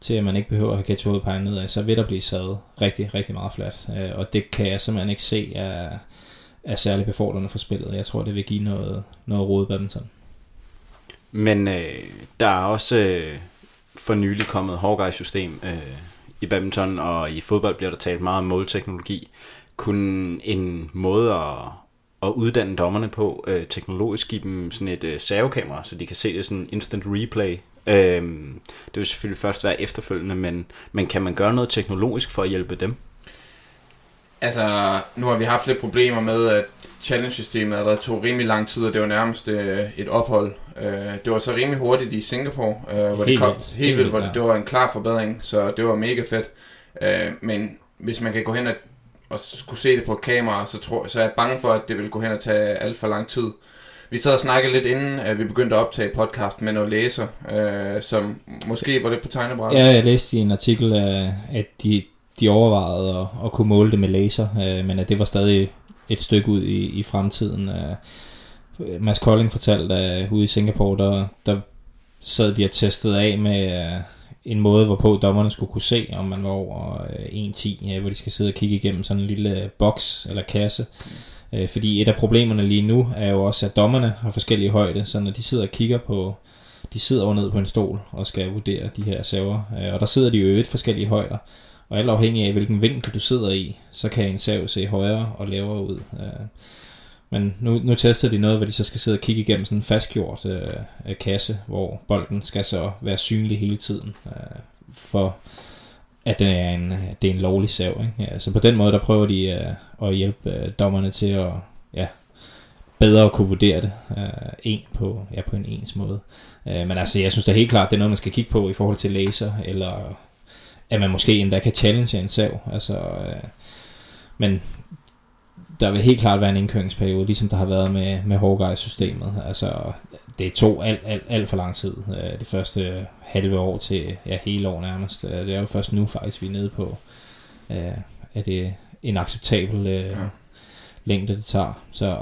[SPEAKER 6] til, at man ikke behøver at have catchhovedet peget nedad, så vil der blive savet rigtig, rigtig meget flat. Øh, Og det kan jeg simpelthen ikke se er, er særlig befordrende for spillet. Jeg tror, det vil give noget, noget rode badminton.
[SPEAKER 4] Men øh, der er også øh, for nylig kommet Hawkeye-system øh, i badminton, og i fodbold bliver der talt meget om målteknologi. Kunne en måde at, at uddanne dommerne på øh, teknologisk give dem sådan et øh, servokamera, så de kan se det sådan instant replay. Øh, det vil selvfølgelig først være efterfølgende, men, men kan man gøre noget teknologisk for at hjælpe dem?
[SPEAKER 5] Altså, nu har vi haft lidt problemer med, at challenge-systemet allerede tog rimelig lang tid, og det var nærmest øh, et ophold. Øh, det var så rimelig hurtigt i Singapore, øh, hvor det
[SPEAKER 6] Helt
[SPEAKER 5] kom
[SPEAKER 6] vildt.
[SPEAKER 5] helt
[SPEAKER 6] Helt
[SPEAKER 5] vildt, hvor det, det var en klar forbedring, så det var mega fedt. Øh, men hvis man kan gå hen og, og skulle se det på et kamera, så, tror, så er jeg bange for, at det vil gå hen og tage alt for lang tid. Vi sad og snakkede lidt inden, at vi begyndte at optage podcast med noget læser, øh, som måske var lidt på tegnebrættet.
[SPEAKER 6] Ja, jeg læste i en artikel, øh, at de, de overvejede at, at kunne måle det med laser, øh, men at det var stadig et stykke ud i, i fremtiden. Øh, Mads Kolding fortalte, at øh, ude i Singapore, der, der sad de og testede af med øh, en måde, hvorpå dommerne skulle kunne se, om man var over øh, 1.10, øh, hvor de skal sidde og kigge igennem sådan en lille boks eller kasse. Øh, fordi et af problemerne lige nu er jo også, at dommerne har forskellige højde, så når de sidder og kigger på, de sidder over ned på en stol og skal vurdere de her server, øh, og der sidder de jo i et forskellige højder, og alt afhængig af hvilken vinkel du sidder i, så kan en sav se højere og lavere ud. Øh, men nu, nu tester de noget, hvor de så skal sidde og kigge igennem sådan en fastgjort øh, øh kasse, hvor bolden skal så være synlig hele tiden, øh, for at det er en, det er en lovlig sav. Ikke? Ja, så på den måde, der prøver de øh, at hjælpe øh, dommerne til at ja, bedre at kunne vurdere det øh, en på, ja, på en ens måde. Øh, men altså, jeg synes da helt klart, det er noget, man skal kigge på i forhold til laser, eller at man måske endda kan challenge en sav. Altså, øh, men der vil helt klart være en indkøringsperiode, ligesom der har været med, med Hawkeye-systemet. Altså, det tog alt, alt, alt for lang tid. Øh, det første halve år til ja, hele år nærmest. Øh, Det er jo først nu faktisk, vi er nede på, øh, at det er en acceptabel ja. længde, det tager. Så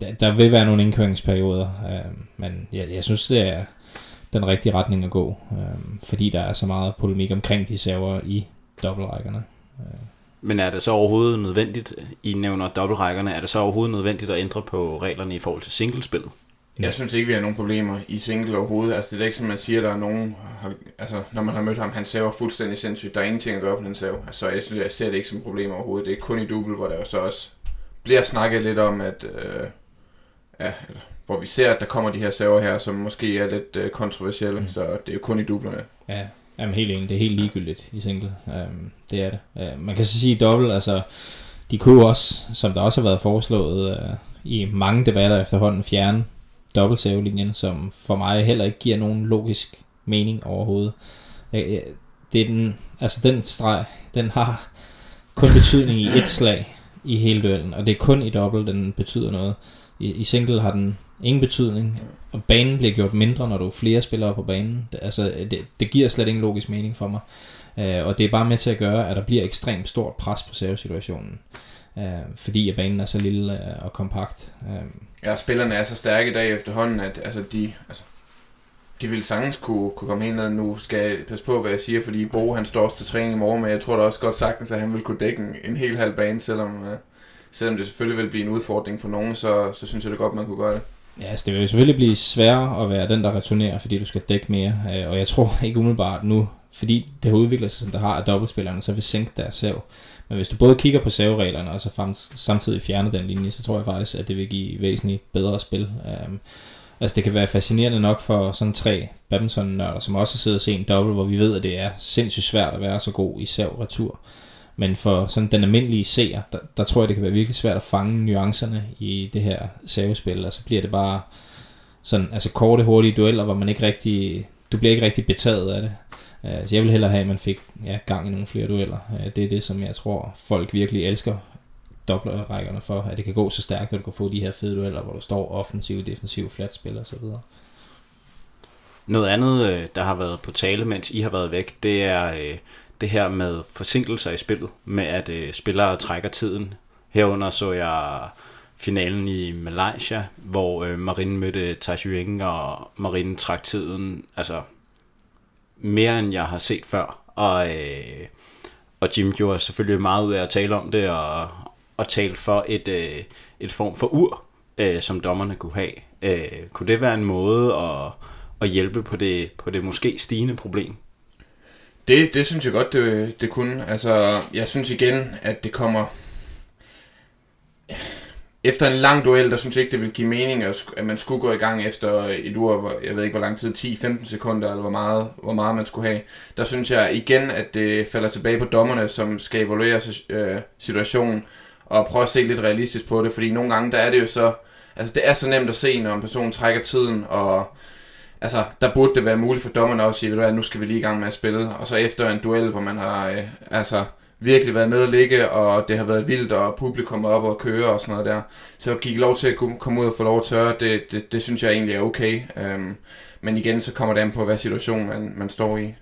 [SPEAKER 6] der, der vil være nogle indkøringsperioder, men jeg, jeg synes, det er den rigtige retning at gå, øh, fordi der er så meget polemik omkring de server i dobbeltrækkerne.
[SPEAKER 4] Men er det så overhovedet nødvendigt, I nævner dobbeltrækkerne, er det så overhovedet nødvendigt at ændre på reglerne i forhold til singlespillet?
[SPEAKER 5] Jeg synes ikke, vi har nogen problemer i single overhovedet. Altså, det er ikke som man siger, der er nogen... Altså, når man har mødt ham, han saver fuldstændig sindssygt. Der er ingenting at gøre på den sav. Altså, jeg synes, jeg ser det ikke som et problem overhovedet. Det er kun i double, hvor der jo så også bliver snakket lidt om, at... Øh, ja, eller, hvor vi ser, at der kommer de her server her, som måske er lidt øh, kontroversielle, mm. så det er jo kun i dublerne.
[SPEAKER 6] Ja, Jamen helt enig, det er helt ligegyldigt i single. Um, det er det. Uh, man kan så sige dobbelt, altså de kunne også, som der også har været foreslået uh, i mange debatter efterhånden, fjerne dobbelt som for mig heller ikke giver nogen logisk mening overhovedet. Uh, det er den, altså den streg, den har kun betydning i et slag i hele duellen, og det er kun i dobbelt, den betyder noget. I, i single har den ingen betydning, og banen bliver gjort mindre, når du er flere spillere på banen. Det, altså, det, det giver slet ingen logisk mening for mig. Uh, og det er bare med til at gøre, at der bliver ekstremt stort pres på servesituationen. Uh, fordi at banen er så lille uh, og kompakt. Uh,
[SPEAKER 5] ja, spillerne er så stærke i dag efterhånden, at altså, de, altså, de ville sagtens kunne, kunne komme hen, og nu skal jeg passe på, hvad jeg siger, fordi Bo han står også til træning i morgen, men jeg tror da også godt sagtens, at han vil kunne dække en, en hel halv bane, selvom, uh, selvom det selvfølgelig vil blive en udfordring for nogen, så, så synes jeg det godt, man kunne gøre det.
[SPEAKER 6] Ja, altså det vil jo selvfølgelig blive sværere at være den, der returnerer, fordi du skal dække mere. Øh, og jeg tror ikke umiddelbart nu, fordi det har udviklet sig, som det har at dobbeltspillerne, så vil sænke deres sav. Men hvis du både kigger på savereglerne og så samtidig fjerner den linje, så tror jeg faktisk, at det vil give væsentligt bedre spil. Um, altså det kan være fascinerende nok for sådan tre badminton-nørder, som også sidder og ser en dobbelt, hvor vi ved, at det er sindssygt svært at være så god i sav-retur. Men for sådan den almindelige seer, der, der tror jeg, det kan være virkelig svært at fange nuancerne i det her savespil. Og så bliver det bare sådan, altså korte, hurtige dueller, hvor man ikke rigtig, du bliver ikke rigtig betaget af det. Øh, så jeg vil hellere have, at man fik ja, gang i nogle flere dueller. Øh, det er det, som jeg tror, folk virkelig elsker dobbeltrækkerne for, at det kan gå så stærkt, at du kan få de her fede dueller, hvor du står offensiv, defensiv, flatspil og så videre.
[SPEAKER 4] Noget andet, øh, der har været på tale, mens I har været væk, det er det her med forsinkelser i spillet, med at øh, spillere trækker tiden. Herunder så jeg finalen i Malaysia, hvor øh, Marine mødte Tai og Marine trak tiden, altså mere end jeg har set før. Og, øh, og Jim gjorde selvfølgelig meget ud af at tale om det, og, og tale for et, øh, et form for ur, øh, som dommerne kunne have. Øh, kunne det være en måde at, at hjælpe på det, på det måske stigende problem?
[SPEAKER 5] Det, det synes jeg godt, det, det kunne. Altså, jeg synes igen, at det kommer... Efter en lang duel, der synes jeg ikke, det vil give mening, at man skulle gå i gang efter et ur, jeg ved ikke hvor lang tid, 10-15 sekunder, eller hvor meget, hvor meget man skulle have. Der synes jeg igen, at det falder tilbage på dommerne, som skal evaluere øh, situationen, og prøve at se lidt realistisk på det, fordi nogle gange, der er det jo så, altså det er så nemt at se, når en person trækker tiden, og altså, der burde det være muligt for dommerne også at sige, at nu skal vi lige i gang med at spille. Og så efter en duel, hvor man har øh, altså, virkelig været nede og ligge, og det har været vildt, og publikum er op og køre og sådan noget der. Så gik lov til at komme ud og få lov at tørre, det, det, det synes jeg egentlig er okay. Øhm, men igen, så kommer det an på, hvad situation man, man står i.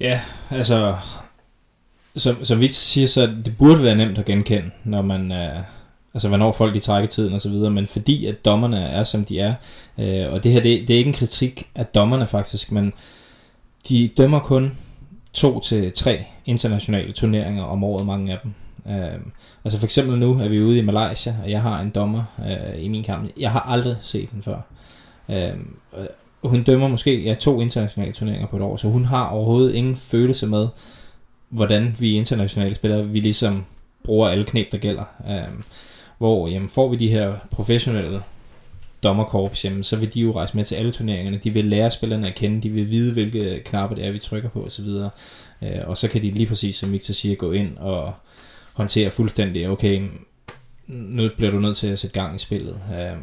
[SPEAKER 6] Ja, altså, som, som Victor siger, så det burde være nemt at genkende, når man, øh, altså hvornår folk de trækker tiden og så videre, men fordi at dommerne er som de er, øh, og det her det, det er ikke en kritik af dommerne faktisk, men de dømmer kun to til tre internationale turneringer om året, mange af dem. Øh, altså for eksempel nu er vi ude i Malaysia, og jeg har en dommer øh, i min kamp. Jeg har aldrig set den før. Øh, hun dømmer måske ja, to internationale turneringer på et år, så hun har overhovedet ingen følelse med, hvordan vi internationale spillere, vi ligesom bruger alle knep, der gælder. Øh, hvor jamen, får vi de her professionelle dommerkorps, jamen, så vil de jo rejse med til alle turneringerne. De vil lære spillerne at kende, de vil vide, hvilke knapper det er, vi trykker på osv. Øh, og så kan de lige præcis, som Victor siger, gå ind og håndtere fuldstændig, okay, nu bliver du nødt til at sætte gang i spillet. Øh,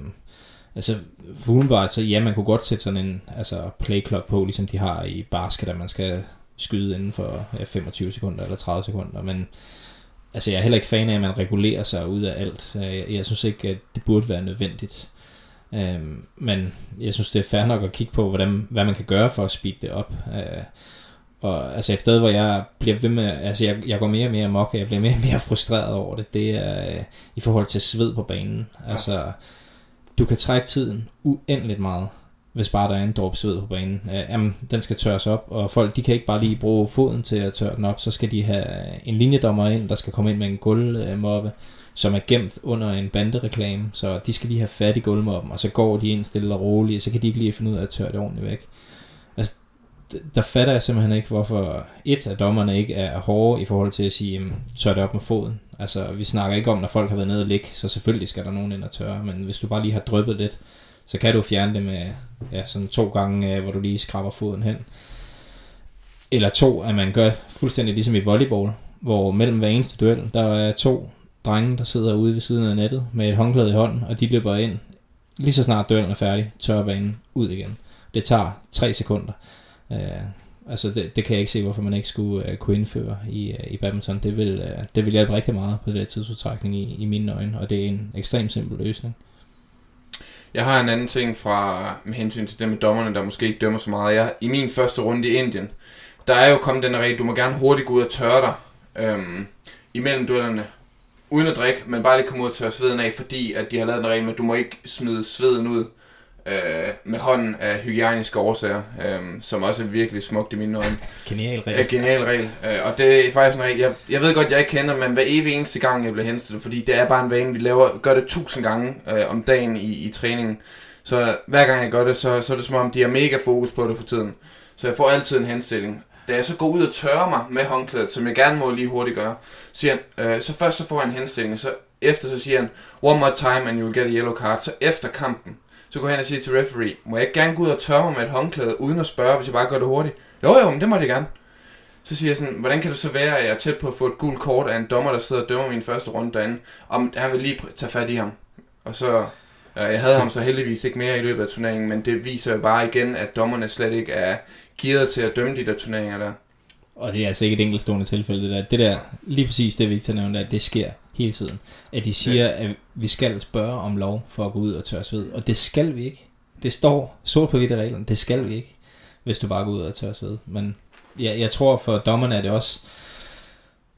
[SPEAKER 6] altså, for så ja, man kunne godt sætte sådan en altså, play clock på, ligesom de har i basket, at man skal skyde inden for ja, 25 sekunder eller 30 sekunder, men altså jeg er heller ikke fan af, at man regulerer sig ud af alt. Øh, jeg, jeg synes ikke, at det burde være nødvendigt. Øh, men jeg synes, det er fair nok at kigge på, hvordan, hvad man kan gøre for at speede det op. Øh, og altså et sted, hvor jeg bliver ved med, altså jeg, jeg går mere og mere amok, jeg bliver mere og mere frustreret over det, det er øh, i forhold til sved på banen. Ja. Altså, du kan trække tiden uendeligt meget hvis bare der er en dråbe sved på banen. Øh, jamen, den skal tørres op, og folk de kan ikke bare lige bruge foden til at tørre den op, så skal de have en linjedommer ind, der skal komme ind med en gulvmoppe, som er gemt under en bandereklame, så de skal lige have fat i gulvmoppen, og så går de ind stille og roligt, så kan de ikke lige finde ud af at tørre det ordentligt væk. Altså, der fatter jeg simpelthen ikke, hvorfor et af dommerne ikke er hårde i forhold til at sige, jamen, tør det op med foden. Altså, vi snakker ikke om, når folk har været nede og ligge, så selvfølgelig skal der nogen ind og tørre, men hvis du bare lige har drøbet lidt, så kan du fjerne det med ja, sådan to gange, øh, hvor du lige skraber foden hen. Eller to, at man gør fuldstændig ligesom i volleyball, hvor mellem hver eneste duel, der er to drenge, der sidder ude ved siden af nettet med et håndklæde i hånden, og de løber ind lige så snart duellen er færdig, tørrer banen ud igen. Det tager 3 sekunder. Uh, altså det, det kan jeg ikke se, hvorfor man ikke skulle uh, kunne indføre i, uh, i badminton. Det vil, uh, det vil hjælpe rigtig meget på det tidsudtrækning i, i mine øjne, og det er en ekstremt simpel løsning.
[SPEAKER 5] Jeg har en anden ting fra med hensyn til det med dommerne, der måske ikke dømmer så meget. Jeg, I min første runde i Indien, der er jo kommet den regel, du må gerne hurtigt gå ud og tørre dig øhm, imellem duellerne, uden at drikke, men bare lige komme ud og tørre sveden af, fordi at de har lavet en regel med, at du må ikke smide sveden ud øh, med hånden af hygiejniske årsager, øh, som også er virkelig smukt i mine øjne.
[SPEAKER 6] genial regel.
[SPEAKER 5] Ja, genial regel. Øh, og det er faktisk en regel, jeg, jeg ved godt, jeg ikke kender, men hver evig eneste gang, jeg bliver henstillet, fordi det er bare en vane, vi laver, gør det tusind gange øh, om dagen i, i træningen. Så hver gang jeg gør det, så, så er det som om, de har mega fokus på det for tiden. Så jeg får altid en henstilling. Da jeg så går ud og tørrer mig med håndklædet, som jeg gerne må lige hurtigt gøre, siger han, øh, så først så får jeg en henstilling, så efter så siger han, one more time and you will get a yellow card. Så efter kampen, så går han og siger til referee, må jeg gerne gå ud og tørre mig med et håndklæde, uden at spørge, hvis jeg bare gør det hurtigt? Jo jo, men det må jeg gerne. Så siger jeg sådan, hvordan kan det så være, at jeg er tæt på at få et gult kort af en dommer, der sidder og dømmer min første runde derinde, om han vil lige tage fat i ham. Og så, øh, jeg havde ham så heldigvis ikke mere i løbet af turneringen, men det viser jo bare igen, at dommerne slet ikke er gearet til at dømme de der turneringer der.
[SPEAKER 6] Og det er altså ikke et enkeltstående tilfælde, det der. Det der, lige præcis det Victor nævnte, at det sker hele tiden. At de siger, ja. at vi skal spørge om lov for at gå ud og tørre sved. Og det skal vi ikke. Det står sort på hvidt i reglerne. Det skal vi ikke, hvis du bare går ud og tørre sved. Men jeg, jeg tror for dommerne er det også,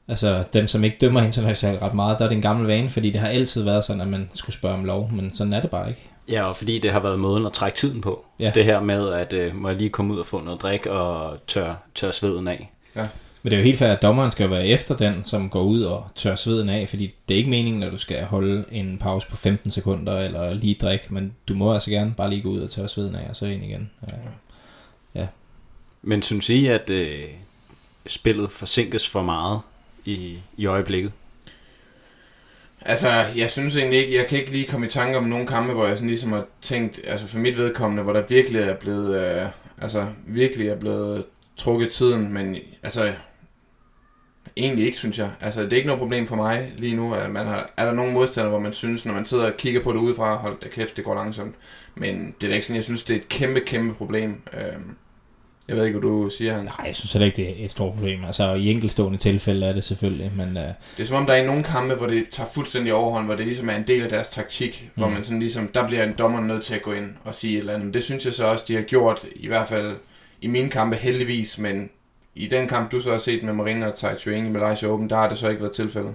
[SPEAKER 6] altså dem som ikke dømmer internationalt ret meget, der er det en gammel vane, fordi det har altid været sådan, at man skulle spørge om lov, men sådan er det bare ikke.
[SPEAKER 4] Ja, og fordi det har været måden at trække tiden på. Ja. Det her med, at øh, må jeg lige komme ud og få noget drik og tør, tør sveden af.
[SPEAKER 5] Ja.
[SPEAKER 6] Men det er jo helt fair, at dommeren skal være efter den, som går ud og tør sveden af, fordi det er ikke meningen, at du skal holde en pause på 15 sekunder eller lige drikke, men du må altså gerne bare lige gå ud og tør sveden af, og så ind igen. Ja. ja.
[SPEAKER 4] Men synes I, at øh, spillet forsinkes for meget i, i øjeblikket?
[SPEAKER 5] Altså, jeg synes egentlig ikke, jeg kan ikke lige komme i tanke om nogle kampe, hvor jeg sådan ligesom har tænkt, altså for mit vedkommende, hvor der virkelig er blevet, øh, altså virkelig er blevet trukket tiden, men altså, egentlig ikke, synes jeg. Altså, det er ikke noget problem for mig lige nu, at man har, er der nogle modstandere, hvor man synes, når man sidder og kigger på det udefra, hold da kæft, det går langsomt. Men det er ikke sådan, jeg synes, det er et kæmpe, kæmpe problem. Øhm, jeg ved ikke, hvad du siger, han.
[SPEAKER 6] Nej, jeg synes heller ikke, det er et stort problem. Altså, i enkelstående tilfælde er det selvfølgelig, men... Uh... Det
[SPEAKER 5] er som om, der er nogle kampe, hvor det tager fuldstændig overhånd, hvor det ligesom er en del af deres taktik, mm. hvor man sådan ligesom, der bliver en dommer nødt til at gå ind og sige et eller andet. Det synes jeg så også, de har gjort, i hvert fald i mine kampe heldigvis, men i den kamp, du så har set med Marina og Tai Chuing i Malaysia Open, der har det så ikke været tilfældet.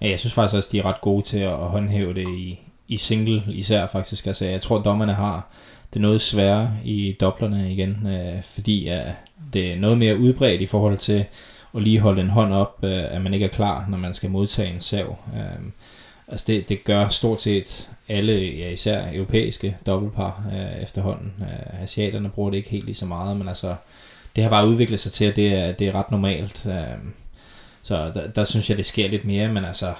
[SPEAKER 6] Ja, jeg synes faktisk også, de er ret gode til at håndhæve det i, i single især faktisk. Altså, jeg tror, dommerne har det noget sværere i doblerne igen, øh, fordi øh, det er noget mere udbredt i forhold til at lige holde en hånd op, øh, at man ikke er klar, når man skal modtage en sav. Øh, altså det, det gør stort set alle, ja, især europæiske dobbeltpar øh, efterhånden. Øh, asiaterne bruger det ikke helt lige så meget, men altså det har bare udviklet sig til, at det er, det er ret normalt. Øhm, så der, der synes jeg, det sker lidt mere, men altså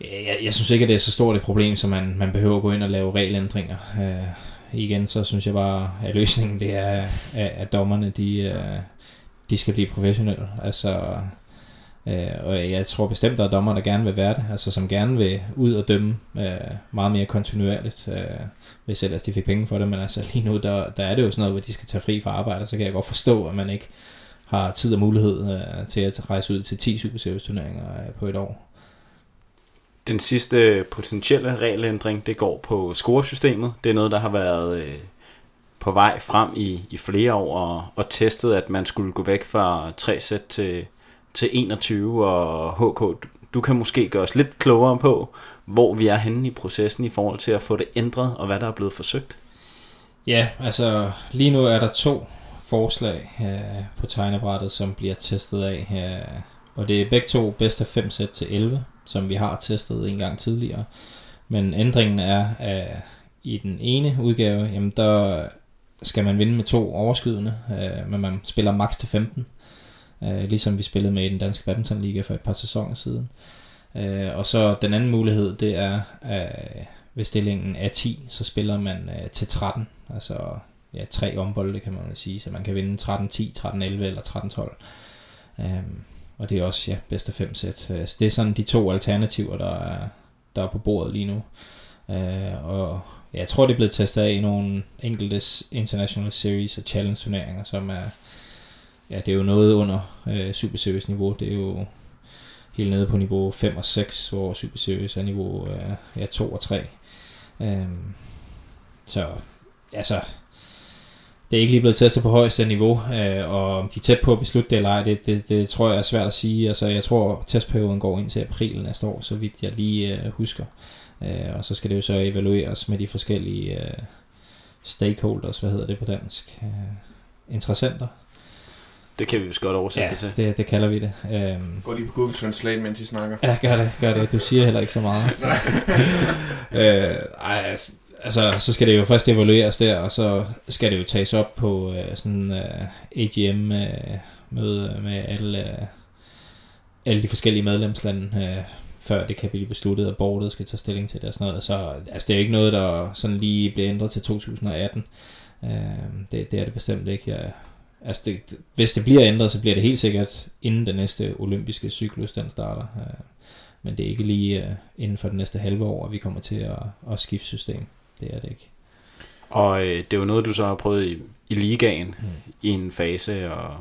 [SPEAKER 6] jeg, jeg synes ikke, at det er så stort et problem, så man, man behøver at gå ind og lave regelændringer. Øh, igen, så synes jeg bare, at løsningen det er, at, at dommerne de, øh, de skal blive professionelle. Altså, øh, og jeg tror bestemt, at der er dommer, der gerne vil være det, altså som gerne vil ud og dømme øh, meget mere kontinuerligt, øh, hvis ellers de fik penge for det. Men altså lige nu, der, der er det jo sådan noget, hvor de skal tage fri fra arbejde, så kan jeg godt forstå, at man ikke har tid og mulighed øh, til at rejse ud til 10 Super Series turneringer øh, på et år.
[SPEAKER 4] Den sidste øh, potentielle regelændring, det går på scoresystemet. Det er noget, der har været øh, på vej frem i, i flere år og, og testet, at man skulle gå væk fra 3 sæt til, til 21. Og HK, du kan måske gøre os lidt klogere på, hvor vi er henne i processen i forhold til at få det ændret, og hvad der er blevet forsøgt.
[SPEAKER 6] Ja, altså lige nu er der to forslag øh, på tegnebrættet, som bliver testet af. Øh, og det er begge to bedst af 5 sæt til 11 som vi har testet en gang tidligere. Men ændringen er, at i den ene udgave, jamen der skal man vinde med to overskydende, øh, men man spiller maks til 15, øh, ligesom vi spillede med i den danske badmintonliga for et par sæsoner siden. Øh, og så den anden mulighed, det er, øh, ved stillingen er 10, så spiller man øh, til 13, altså ja, tre ombolde kan man jo sige, så man kan vinde 13-10, 13-11 eller 13-12. Øhm, og det er også ja, bedste fem sæt. Øh, så det er sådan de to alternativer, der er, der er på bordet lige nu. Øh, og jeg tror, det er blevet testet af i nogle enkelte International Series og Challenge turneringer, som er, ja, det er jo noget under øh, Super Series niveau. Det er jo helt nede på niveau 5 og 6, hvor Super Series er niveau øh, ja, 2 og 3. Øhm, så altså, det er ikke lige blevet testet på højeste niveau, øh, og om de er tæt på at beslutte det eller ej, det, det, det tror jeg er svært at sige. Altså, jeg tror, testperioden går ind til april næste år, så vidt jeg lige øh, husker. Øh, og så skal det jo så evalueres med de forskellige øh, stakeholders, hvad hedder det på dansk? Øh, interessenter.
[SPEAKER 4] Det kan vi jo godt oversætte
[SPEAKER 6] ja,
[SPEAKER 4] det til.
[SPEAKER 6] Det, det kalder vi det. Øhm,
[SPEAKER 5] Gå lige på Google Translate, mens I snakker.
[SPEAKER 6] Ja, gør det, gør det. Du siger heller ikke så meget. øh, ej, altså, så skal det jo først evalueres der, og så skal det jo tages op på øh, sådan uh, AGM øh, med alle, uh, alle de forskellige medlemslande, øh, før det kan blive besluttet, at bordet skal tage stilling til det og sådan noget. Så altså, det er jo ikke noget, der sådan lige bliver ændret til 2018. Øh, det, det er det bestemt ikke. Jeg, altså det, hvis det bliver ændret, så bliver det helt sikkert inden den næste olympiske cyklus, den starter. Øh, men det er ikke lige øh, inden for det næste halve år, at vi kommer til at, at skifte system. Det er det ikke.
[SPEAKER 4] Og øh, det er jo noget, du så har prøvet i, i ligaen mm. i en fase, og,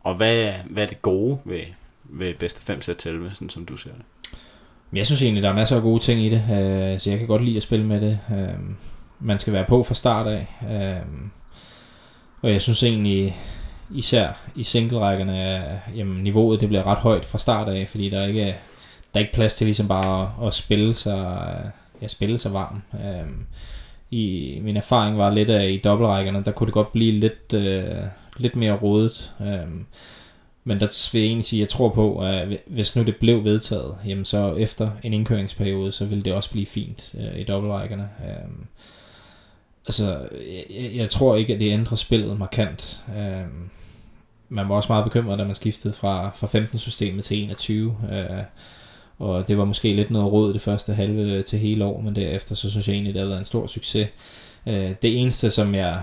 [SPEAKER 4] og hvad, hvad er det gode ved, ved bedste 5 sæt til, sådan som du ser det?
[SPEAKER 6] Jeg synes egentlig, der er masser af gode ting i det, øh, så jeg kan godt lide at spille med det. Øh, man skal være på fra start af, øh, og jeg synes egentlig, især i singlerækkerne, jamen niveauet det bliver ret højt fra start af, fordi der ikke er, der er ikke plads til ligesom bare at, at spille sig, ja, spille sig varm. Øhm, i, min erfaring var lidt af i dobbeltrækkerne, der kunne det godt blive lidt, øh, lidt mere rodet. Øhm, men der vil jeg egentlig sige, at jeg tror på, at hvis nu det blev vedtaget, jamen så efter en indkøringsperiode, så vil det også blive fint øh, i dobbeltrækkerne. Øhm, altså, jeg, jeg tror ikke, at det ændrer spillet markant. Øhm, man var også meget bekymret, da man skiftede fra, fra 15-systemet til 21. Øh, og det var måske lidt noget råd det første halve øh, til hele år, men derefter så synes jeg egentlig, det har været en stor succes. Øh, det eneste, som jeg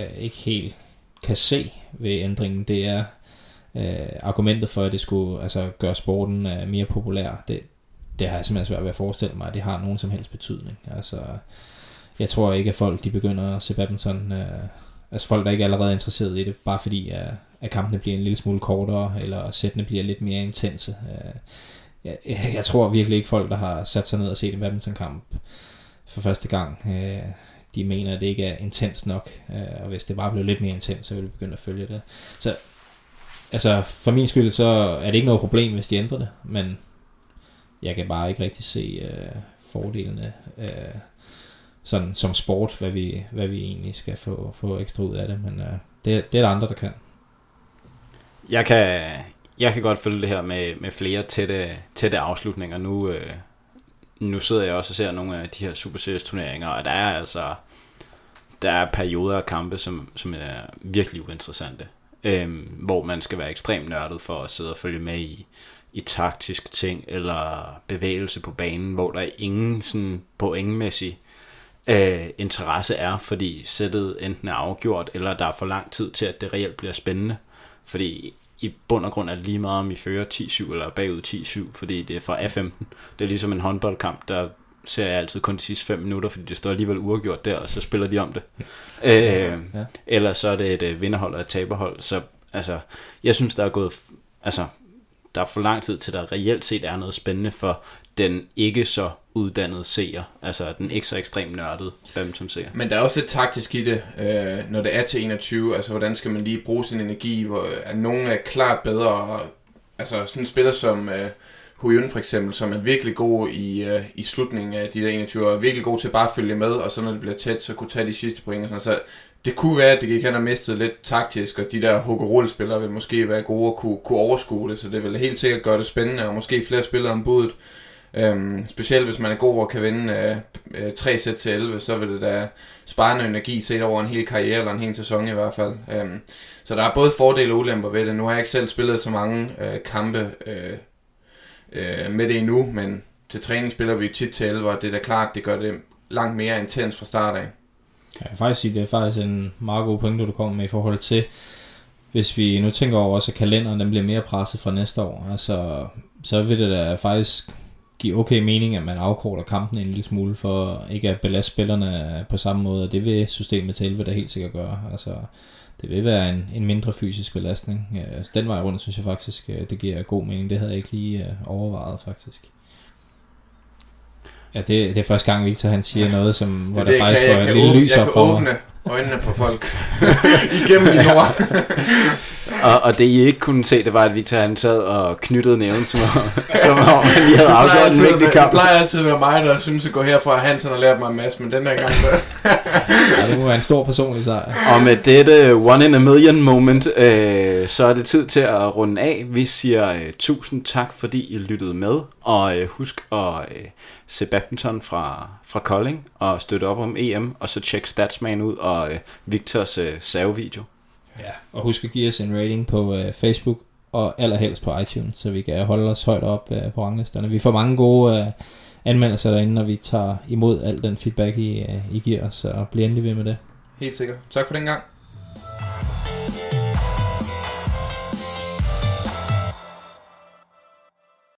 [SPEAKER 6] øh, ikke helt kan se ved ændringen, det er øh, argumentet for, at det skulle altså, gøre sporten øh, mere populær. Det, det har jeg simpelthen svært ved at forestille mig, at det har nogen som helst betydning. Altså, jeg tror ikke, at folk de begynder at se badminton, øh, altså folk, der ikke er allerede interesseret i det, bare fordi, at, at kampene bliver en lille smule kortere, eller sættene bliver lidt mere intense. Øh, jeg, jeg tror virkelig ikke folk, der har sat sig ned og set en badmintonkamp for første gang, øh, de mener, at det ikke er intens nok, øh, og hvis det bare blev lidt mere intens, så ville vi begynde at følge det. Så altså, for min skyld, så er det ikke noget problem, hvis de ændrer det, men jeg kan bare ikke rigtig se øh, fordelene øh, sådan som sport, hvad vi, hvad vi egentlig skal få, få ekstra ud af det, men øh, det, det er der andre, der kan.
[SPEAKER 4] Jeg kan, jeg kan godt følge det her med, med flere tætte, tætte afslutninger. Nu, øh, nu sidder jeg også og ser nogle af de her Super Series turneringer, og der er altså der er perioder af kampe, som, som er virkelig uinteressante. Øhm, hvor man skal være ekstremt nørdet for at sidde og følge med i, i taktiske ting, eller bevægelse på banen, hvor der er ingen sådan pointmæssig øh, interesse er, fordi sættet enten er afgjort, eller der er for lang tid til, at det reelt bliver spændende. Fordi i bund og grund er det lige meget, om I fører 10-7 eller bagud 10-7, fordi det er fra A15. Det er ligesom en håndboldkamp, der ser jeg altid kun de sidste 5 minutter, fordi det står alligevel uafgjort der, og så spiller de om det. øh, ja. Eller så er det et øh, vinderhold og et taberhold. Så altså, jeg synes, der er gået... Altså, der er for lang tid til, der reelt set er noget spændende for den ikke så uddannede seer, altså den ikke så ekstremt nørdede badminton seer.
[SPEAKER 5] Men der er også lidt taktisk i det, øh, når det er til 21, altså hvordan skal man lige bruge sin energi, hvor at nogen er klart bedre, altså sådan en spiller som øh, Huyun for eksempel, som er virkelig god i, øh, i slutningen af de der 21, og er virkelig god til bare at følge med, og så når det bliver tæt, så kunne tage de sidste point. Og sådan, så det kunne være, at det gik hen og mistede lidt taktisk, og de der hukkerol-spillere vil måske være gode og kunne, kunne overskue det, så det vil helt sikkert gøre det spændende, og måske flere spillere om budet. Øhm, specielt hvis man er god og kan vinde øh, øh, 3 sæt til 11, så vil det da spare noget energi set over en hel karriere, eller en hel sæson i hvert fald. Øhm, så der er både fordele og ulemper ved det. Nu har jeg ikke selv spillet så mange øh, kampe øh, øh, med det endnu, men til træning spiller vi tit til 11, og det er da klart, det gør det langt mere intens fra start af.
[SPEAKER 6] Jeg vil faktisk sige, det er faktisk en meget god point, du kommer med i forhold til, hvis vi nu tænker over også, at kalenderen den bliver mere presset fra næste år, altså, så vil det da faktisk give okay mening, at man afkorter kampen en lille smule, for ikke at belaste spillerne på samme måde, og det vil systemet til 11 da helt sikkert gøre. Altså, det vil være en, en mindre fysisk belastning. Ja, den vej rundt synes jeg faktisk, øh, det giver god mening. Det havde jeg ikke lige øh, overvejet faktisk. Ja, det, det er første gang, Victor han siger noget, som, hvor
[SPEAKER 5] det,
[SPEAKER 6] der faktisk går et lille lys op
[SPEAKER 5] for mig.
[SPEAKER 6] mig.
[SPEAKER 5] øjnene på folk igennem min ord.
[SPEAKER 4] Og, og det I ikke kunne se, det var, at Victor han sad og knyttede næven, som om som om han lige havde
[SPEAKER 5] Det plejer
[SPEAKER 4] afgjort en
[SPEAKER 5] altid,
[SPEAKER 4] vigtig
[SPEAKER 5] det
[SPEAKER 4] kamp.
[SPEAKER 5] plejer altid at være mig, der synes at gå herfra. Hansen har lært mig en masse, men den her gang, der,
[SPEAKER 6] Ja, det må være en stor personlig sejr.
[SPEAKER 4] Og med dette one in a million moment, øh, så er det tid til at runde af. Vi siger øh, tusind tak, fordi I lyttede med. Og øh, husk at øh, se badminton fra, fra Kolding og støtte op om EM. Og så tjek Statsman ud og øh, Victors øh, servevideo.
[SPEAKER 6] Ja. Og husk at give os en rating på øh, Facebook og allerhelst på iTunes, så vi kan holde os højt op øh, på ranglisterne. Vi får mange gode øh, anmeldelser derinde, når vi tager imod al den feedback, I, øh, I giver os, så bliver endelig ved med det.
[SPEAKER 5] helt sikkert. Tak for den gang.